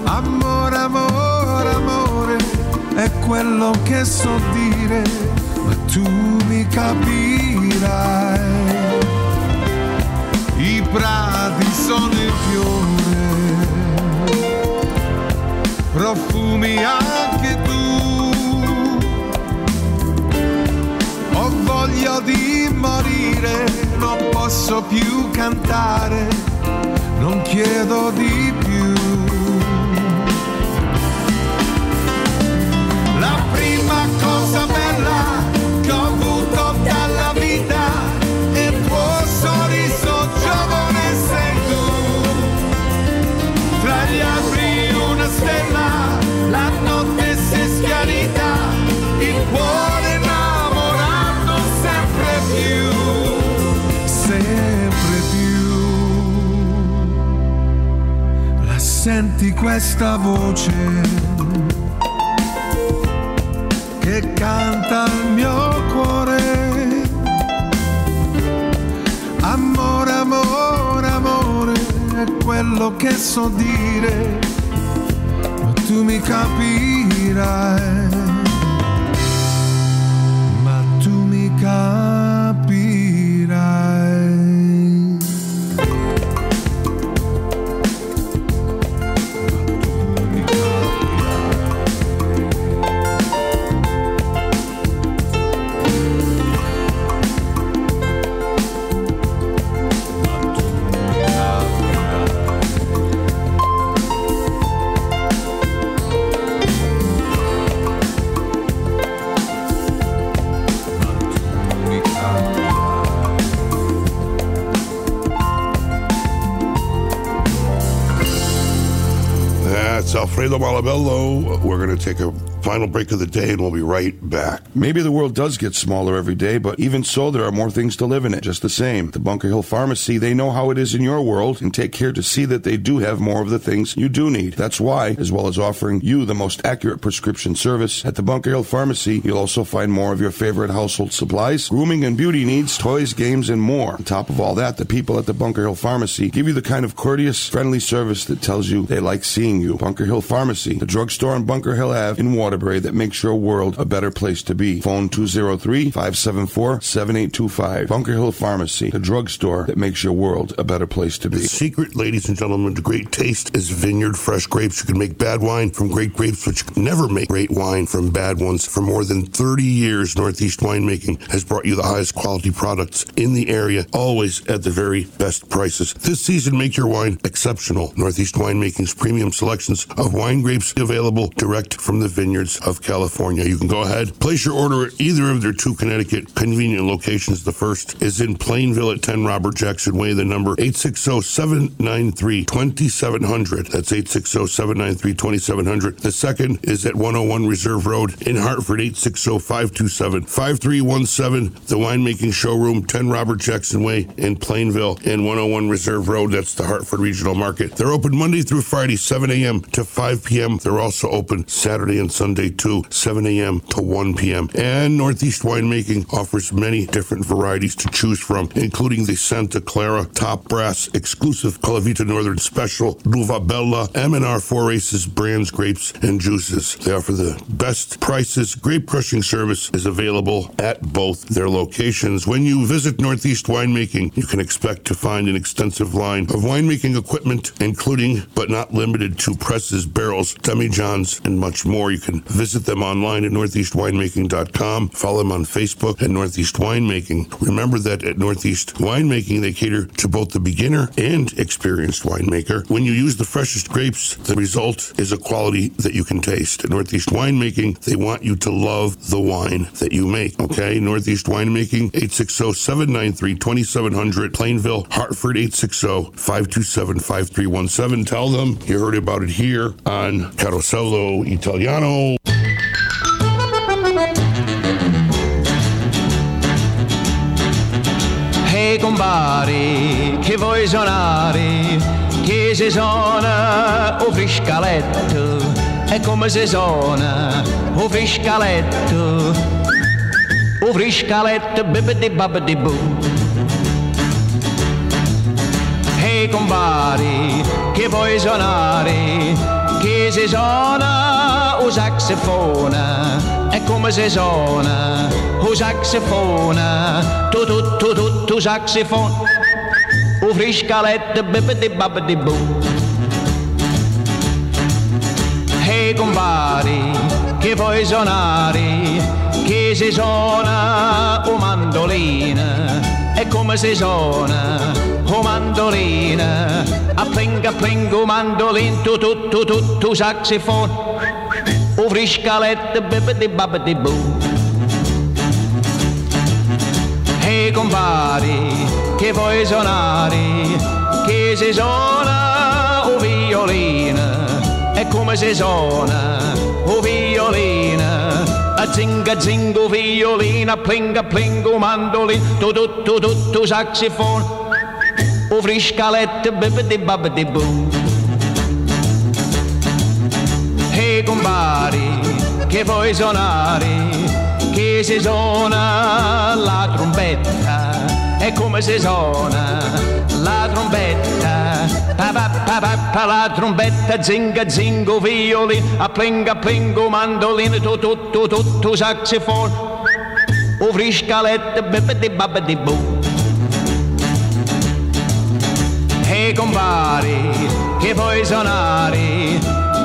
Amore, amore, amore, è quello che so dire, ma tu mi capirai. I prati sono in fiore, profumi anche tu. Ho voglia di morire, posso più cantare, non chiedo di più. La prima cosa bella che ho avuto dalla vita è il tuo sorriso giovane sei tu. Tra gli alberi una stella, la notte si è schiarita, il cuore questa voce? che canta il mio cuore. Amore, amore, amore, è quello che so dire, ma tu mi capirai. Malabello. We're going to take a final break of the day and we'll be right back. Maybe the world does get smaller every day, but even so, there are more things to live in it, just the same. The Bunker Hill Pharmacy, they know how it is in your world and take care to see that they do have more of the things you do need. That's why, as well as offering you the most accurate prescription service, at the Bunker Hill Pharmacy, you'll also find more of your favorite household supplies, grooming and beauty needs, toys, games, and more. On top of all that, the people at the Bunker Hill Pharmacy give you the kind of courteous, friendly service that tells you they like seeing you. Bunker Hill Pharmacy, the drugstore on Bunker Hill Ave in Waterbury that makes your world a better place to be. Phone 203-574-7825. Bunker Hill Pharmacy, the drugstore that makes your world a better place to be. The secret, ladies and gentlemen, to great taste is vineyard fresh grapes. You can make bad wine from great grapes, you can never make great wine from bad ones. For more than 30 years, Northeast Winemaking has brought you the highest quality products in the area, always at the very best prices. This season, make your wine exceptional. Northeast Winemaking's premium selections of wine grapes available direct from the vineyards of California. You can go ahead, place your order at either of their two Connecticut convenient locations. The first is in Plainville at 10 Robert Jackson Way. The number 860-793-2700. That's 860-793-2700. The second is at 101 Reserve Road in Hartford, 860-527-5317. The winemaking showroom, 10 Robert Jackson Way in Plainville and 101 Reserve Road. That's the Hartford Regional Market. They're open Monday through Friday, 7 a.m. to 5 p.m. They're also open Saturday and Sunday too, 7 a.m. to 1 p.m. And Northeast Winemaking offers many different varieties to choose from, including the Santa Clara Top Brass exclusive Calavita Northern Special, Luva Bella, M&R Four Aces brands, grapes, and juices. They offer the best prices. Grape crushing service is available at both their locations. When you visit Northeast Winemaking, you can expect to find an extensive line of winemaking equipment, including but not limited to presses, barrels, demijohns, and much more. You can visit them online at northeastwinemaking.com. Follow them on Facebook at Northeast Winemaking. Remember that at Northeast Winemaking, they cater to both the beginner and experienced winemaker. When you use the freshest grapes, the result is a quality that you can taste. At Northeast Winemaking, they want you to love the wine that you make. Okay, Northeast Winemaking, 860-793-2700, Plainville, Hartford, 860-527-5317. Tell them you heard about it here on Carosello Italiano. Ehi compari, che vuoi suonare? Che si suona o friscaletto? E come si suona o friscaletto? O friscaletto, bibidi babidi boo. Compari, che vuoi suonare? Che si suona o saxofona? E come si suona o saxofona? Tu tu tu tu tu saxofon O friscalette bibidi babidi boo Ehi compari che vuoi suonare Che si suona o mandolina E come si suona o mandolina A pling a pling o mandolin Tu tu tu tu tu saxofon O friscalette bibidi babidi boo Ehi compari, che vuoi suonare? Che si suona o violina? E come si suona o violina? Zinga zingo violina, plinga plingo mandolin, tu tu tu tu tu saxofon, o friscalette bibidi babidi boo. Ehi compari, che vuoi suonare? Che si suona la trombetta E come si suona la trombetta. Pa pa pa pa pa la trombetta Zinga zingo violin A plinga plingo mandolin Tu tu tu tu tu saxofon O friscalette bibidi babidi boo Ehi compari, che vuoi suonare?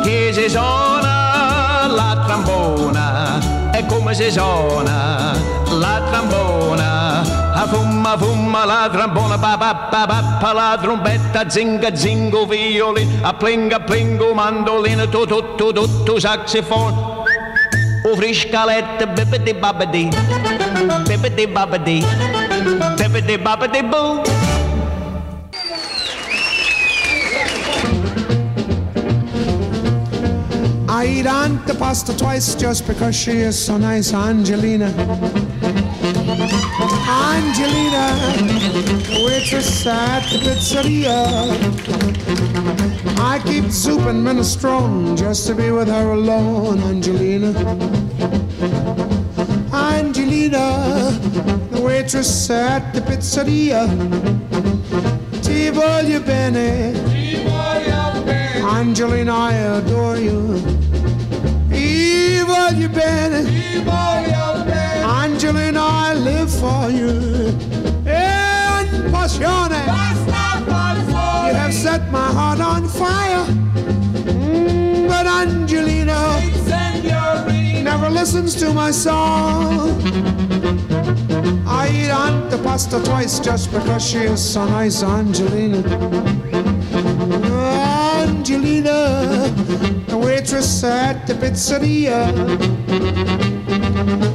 Che si suona la trombona Come si suona la trombona? A fumma fumma la trombona, pa pa pa pa pa la trombetta, zinga zingo violin, a plinga plingo mandolino, tu tu tu tu tu saxofon, o friscalette, bibidi babidi, bibidi babidi, bibidi babidi boo. Eat antipasta twice just because she is so nice, Angelina. Angelina, the waitress at the pizzeria. I keep soup and minestrone just to be with her alone, Angelina. Angelina, the waitress at the pizzeria. Ti voglio bene. Angelina, I adore you. Ti voglio bene. Angelina, I live for you. And passione. You have set my heart on fire. Mm, but Angelina never listens to my song. I eat antipasta twice just because she is so nice, Angelina. Angelina, the waitress at the pizzeria.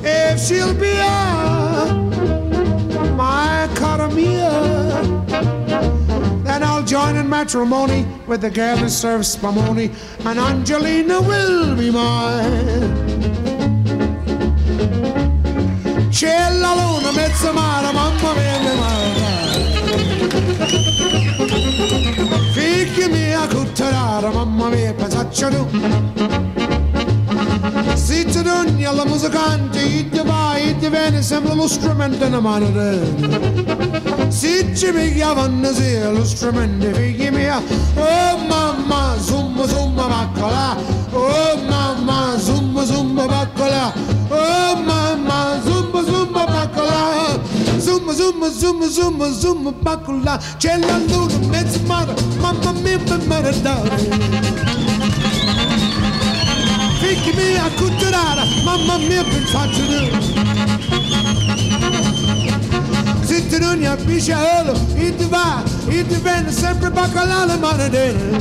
If she'll be a my cara mia, then I'll join in matrimony with the girl who serves spumoni, and Angelina will be mine. C'è luna, mezza mare, mamma mia, mia cutterara, mamma mia, pensaccia tu. Zitti d'ogni alla musicante, i ti vai, i ti viene, sembra lo strumento in mano te. Si ci pigliavano sì, lo strumento, figli mia. Oh mamma, zumba zumba baccola. Oh mamma, zumba zumba baccola. Oh mamma, zumba zumba zuma zuma zuma zuma bakula. Chela luna mezzamara Mamma mia maradara Fikkimi akutturara Mamma mia ben saçını Zittinun ya bir şey oğlum İdi va idi ben sempre bakalalı maradara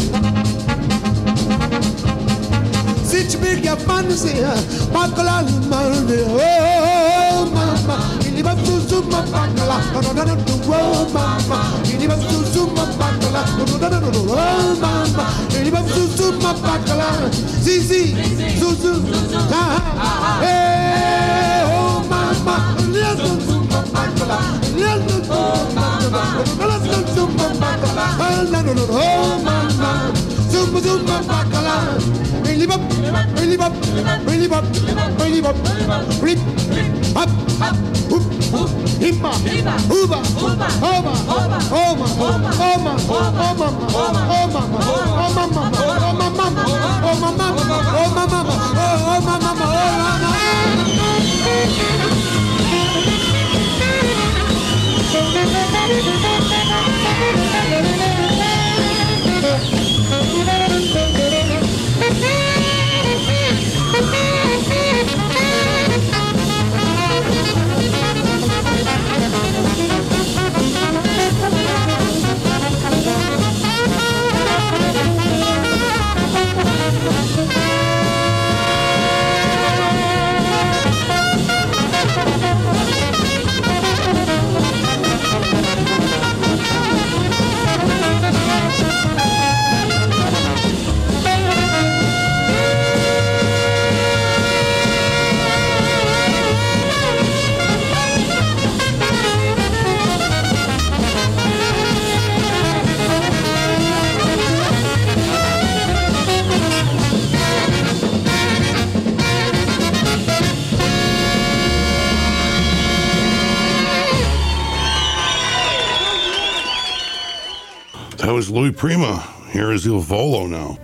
Zitmik yapan ziya Bakalalı maradara su su no no no no, oh mamma, il va su su ma baccalà, no no no no, oh mamma, il va su su ma baccalà. Sì sì, su su, ah ah, eh, oh mamma, il va su su ma baccalà. Oh mamma, zumba zumba bacala, really bop, really bop, really bop, really bop, rip, hop, hoop, hoop, himba, uba, oba, oba, oma, oma, oma, oma, oma, oma, oma, oh mama, oh mama, oh mama, oh mama, oh That Here is Il Volo now.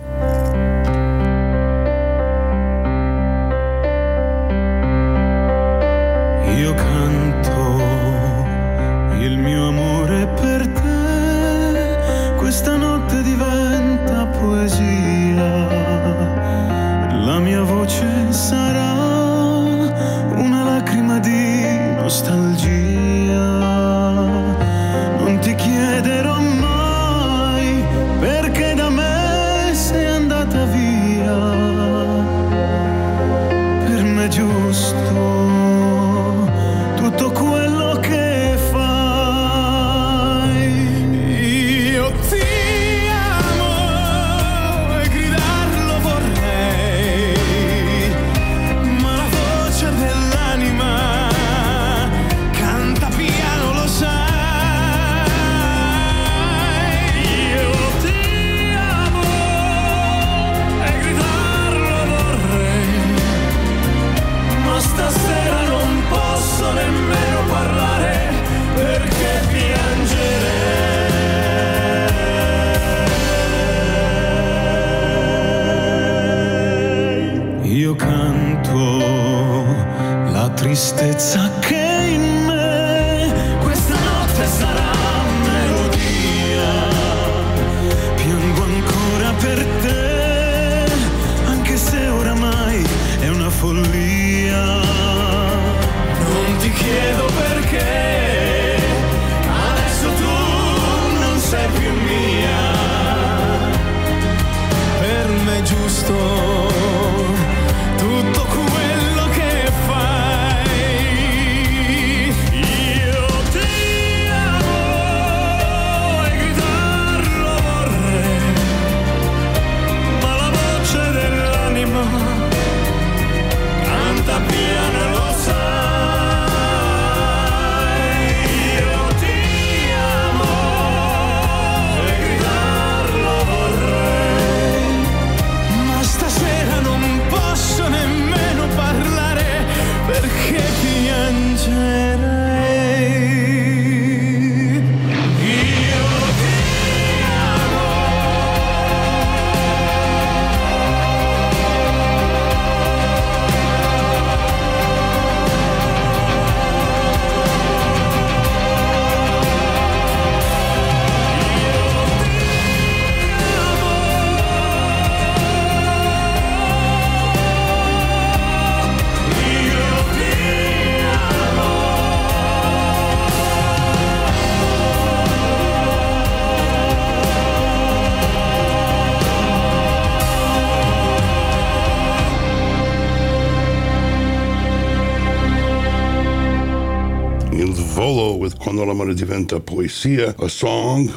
Diventa poesia, a song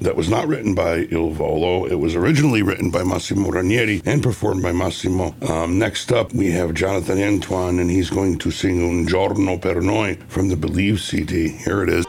that was not written by Il Volo. It was originally written by Massimo Ranieri and performed by Massimo. Um, next up, we have Jonathan Antoine, and he's going to sing Un giorno per noi from the Believe CD. Here it is.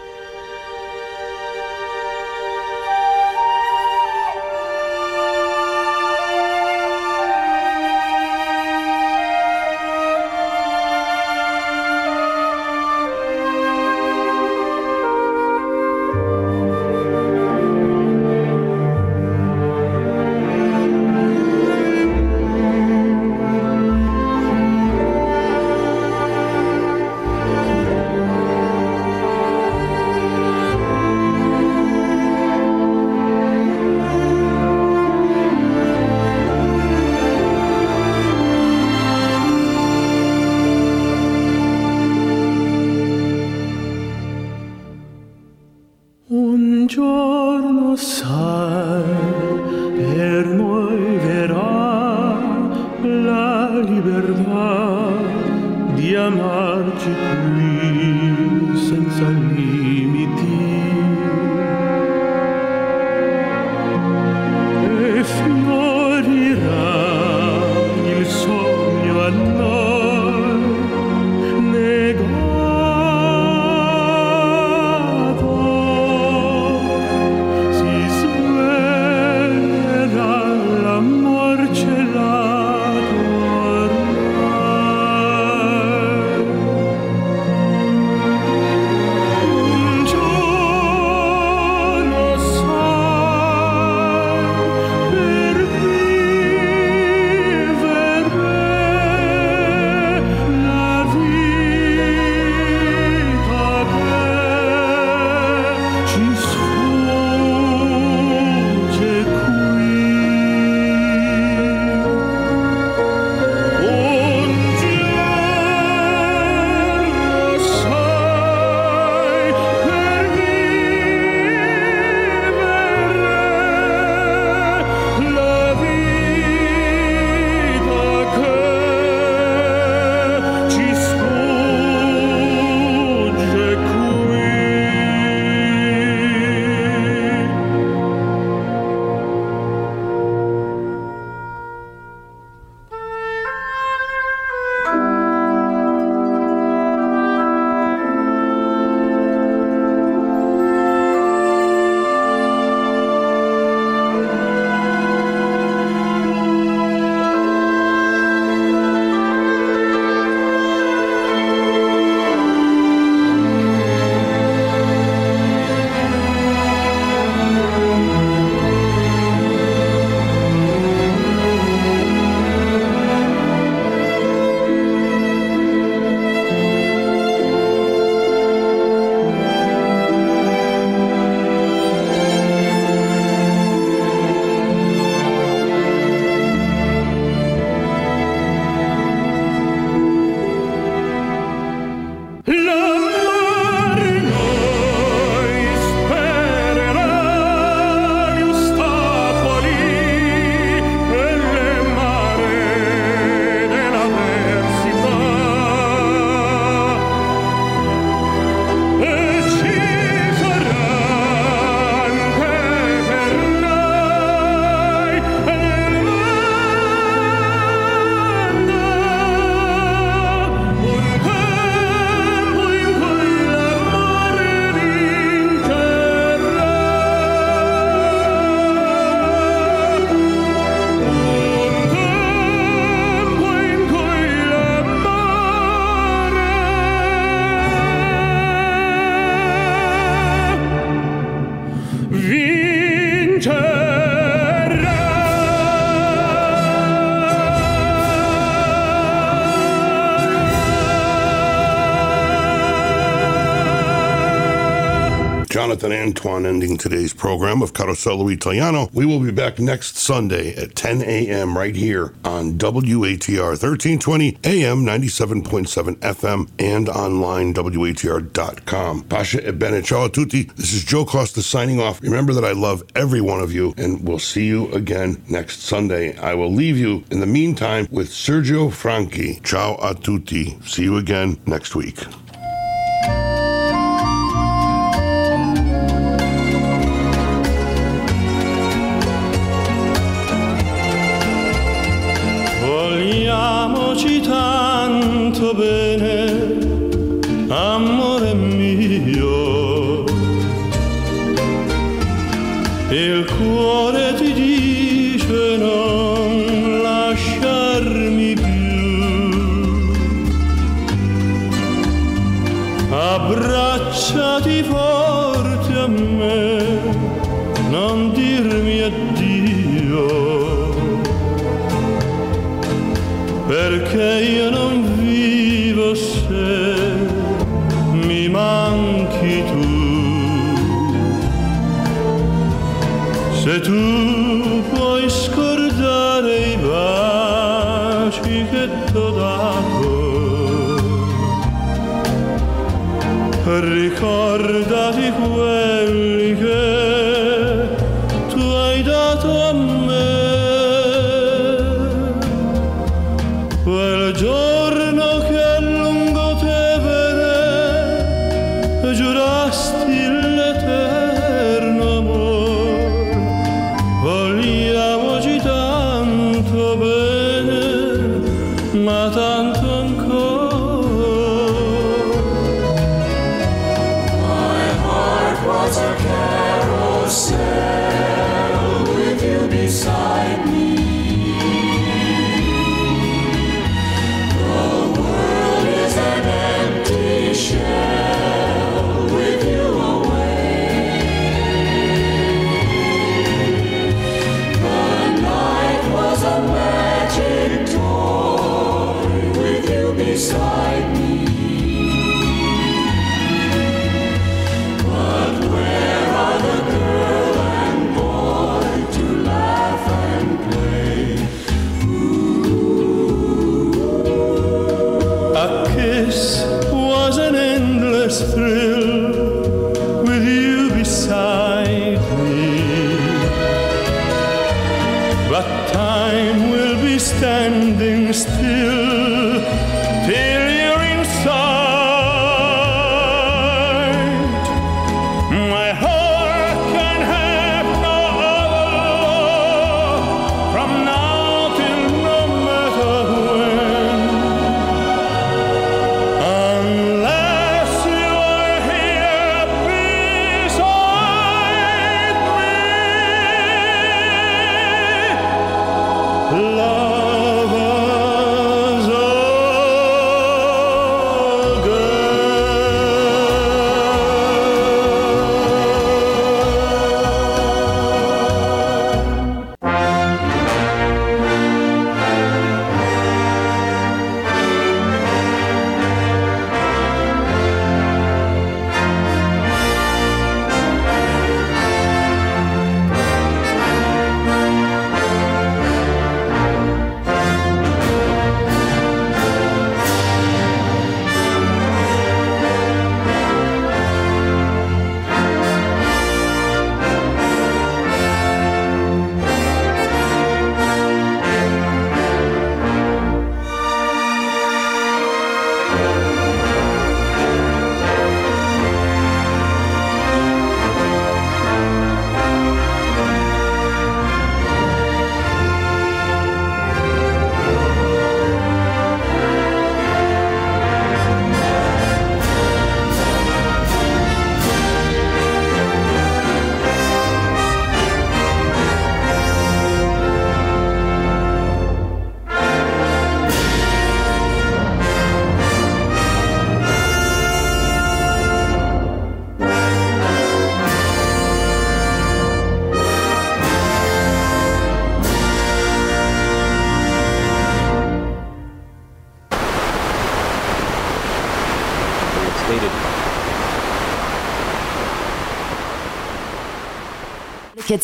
Antoine ending today's program of Carosello Italiano. We will be back next Sunday at 10 a.m. right here on WATR 1320 AM 97.7 FM and online WATR.com. Pasha e bene. Ciao a tutti. This is Joe Costa signing off. Remember that I love every one of you and we'll see you again next Sunday. I will leave you in the meantime with Sergio Franchi. Ciao a tutti. See you again next week.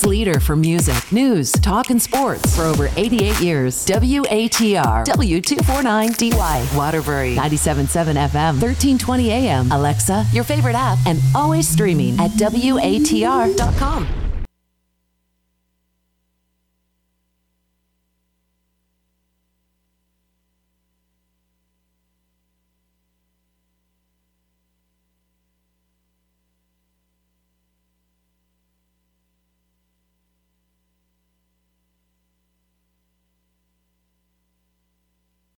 Leader for music, news, talk, and sports for over 88 years. WATR W249DY Waterbury 97.7 FM 1320 AM Alexa, your favorite app, and always streaming at WATR.com.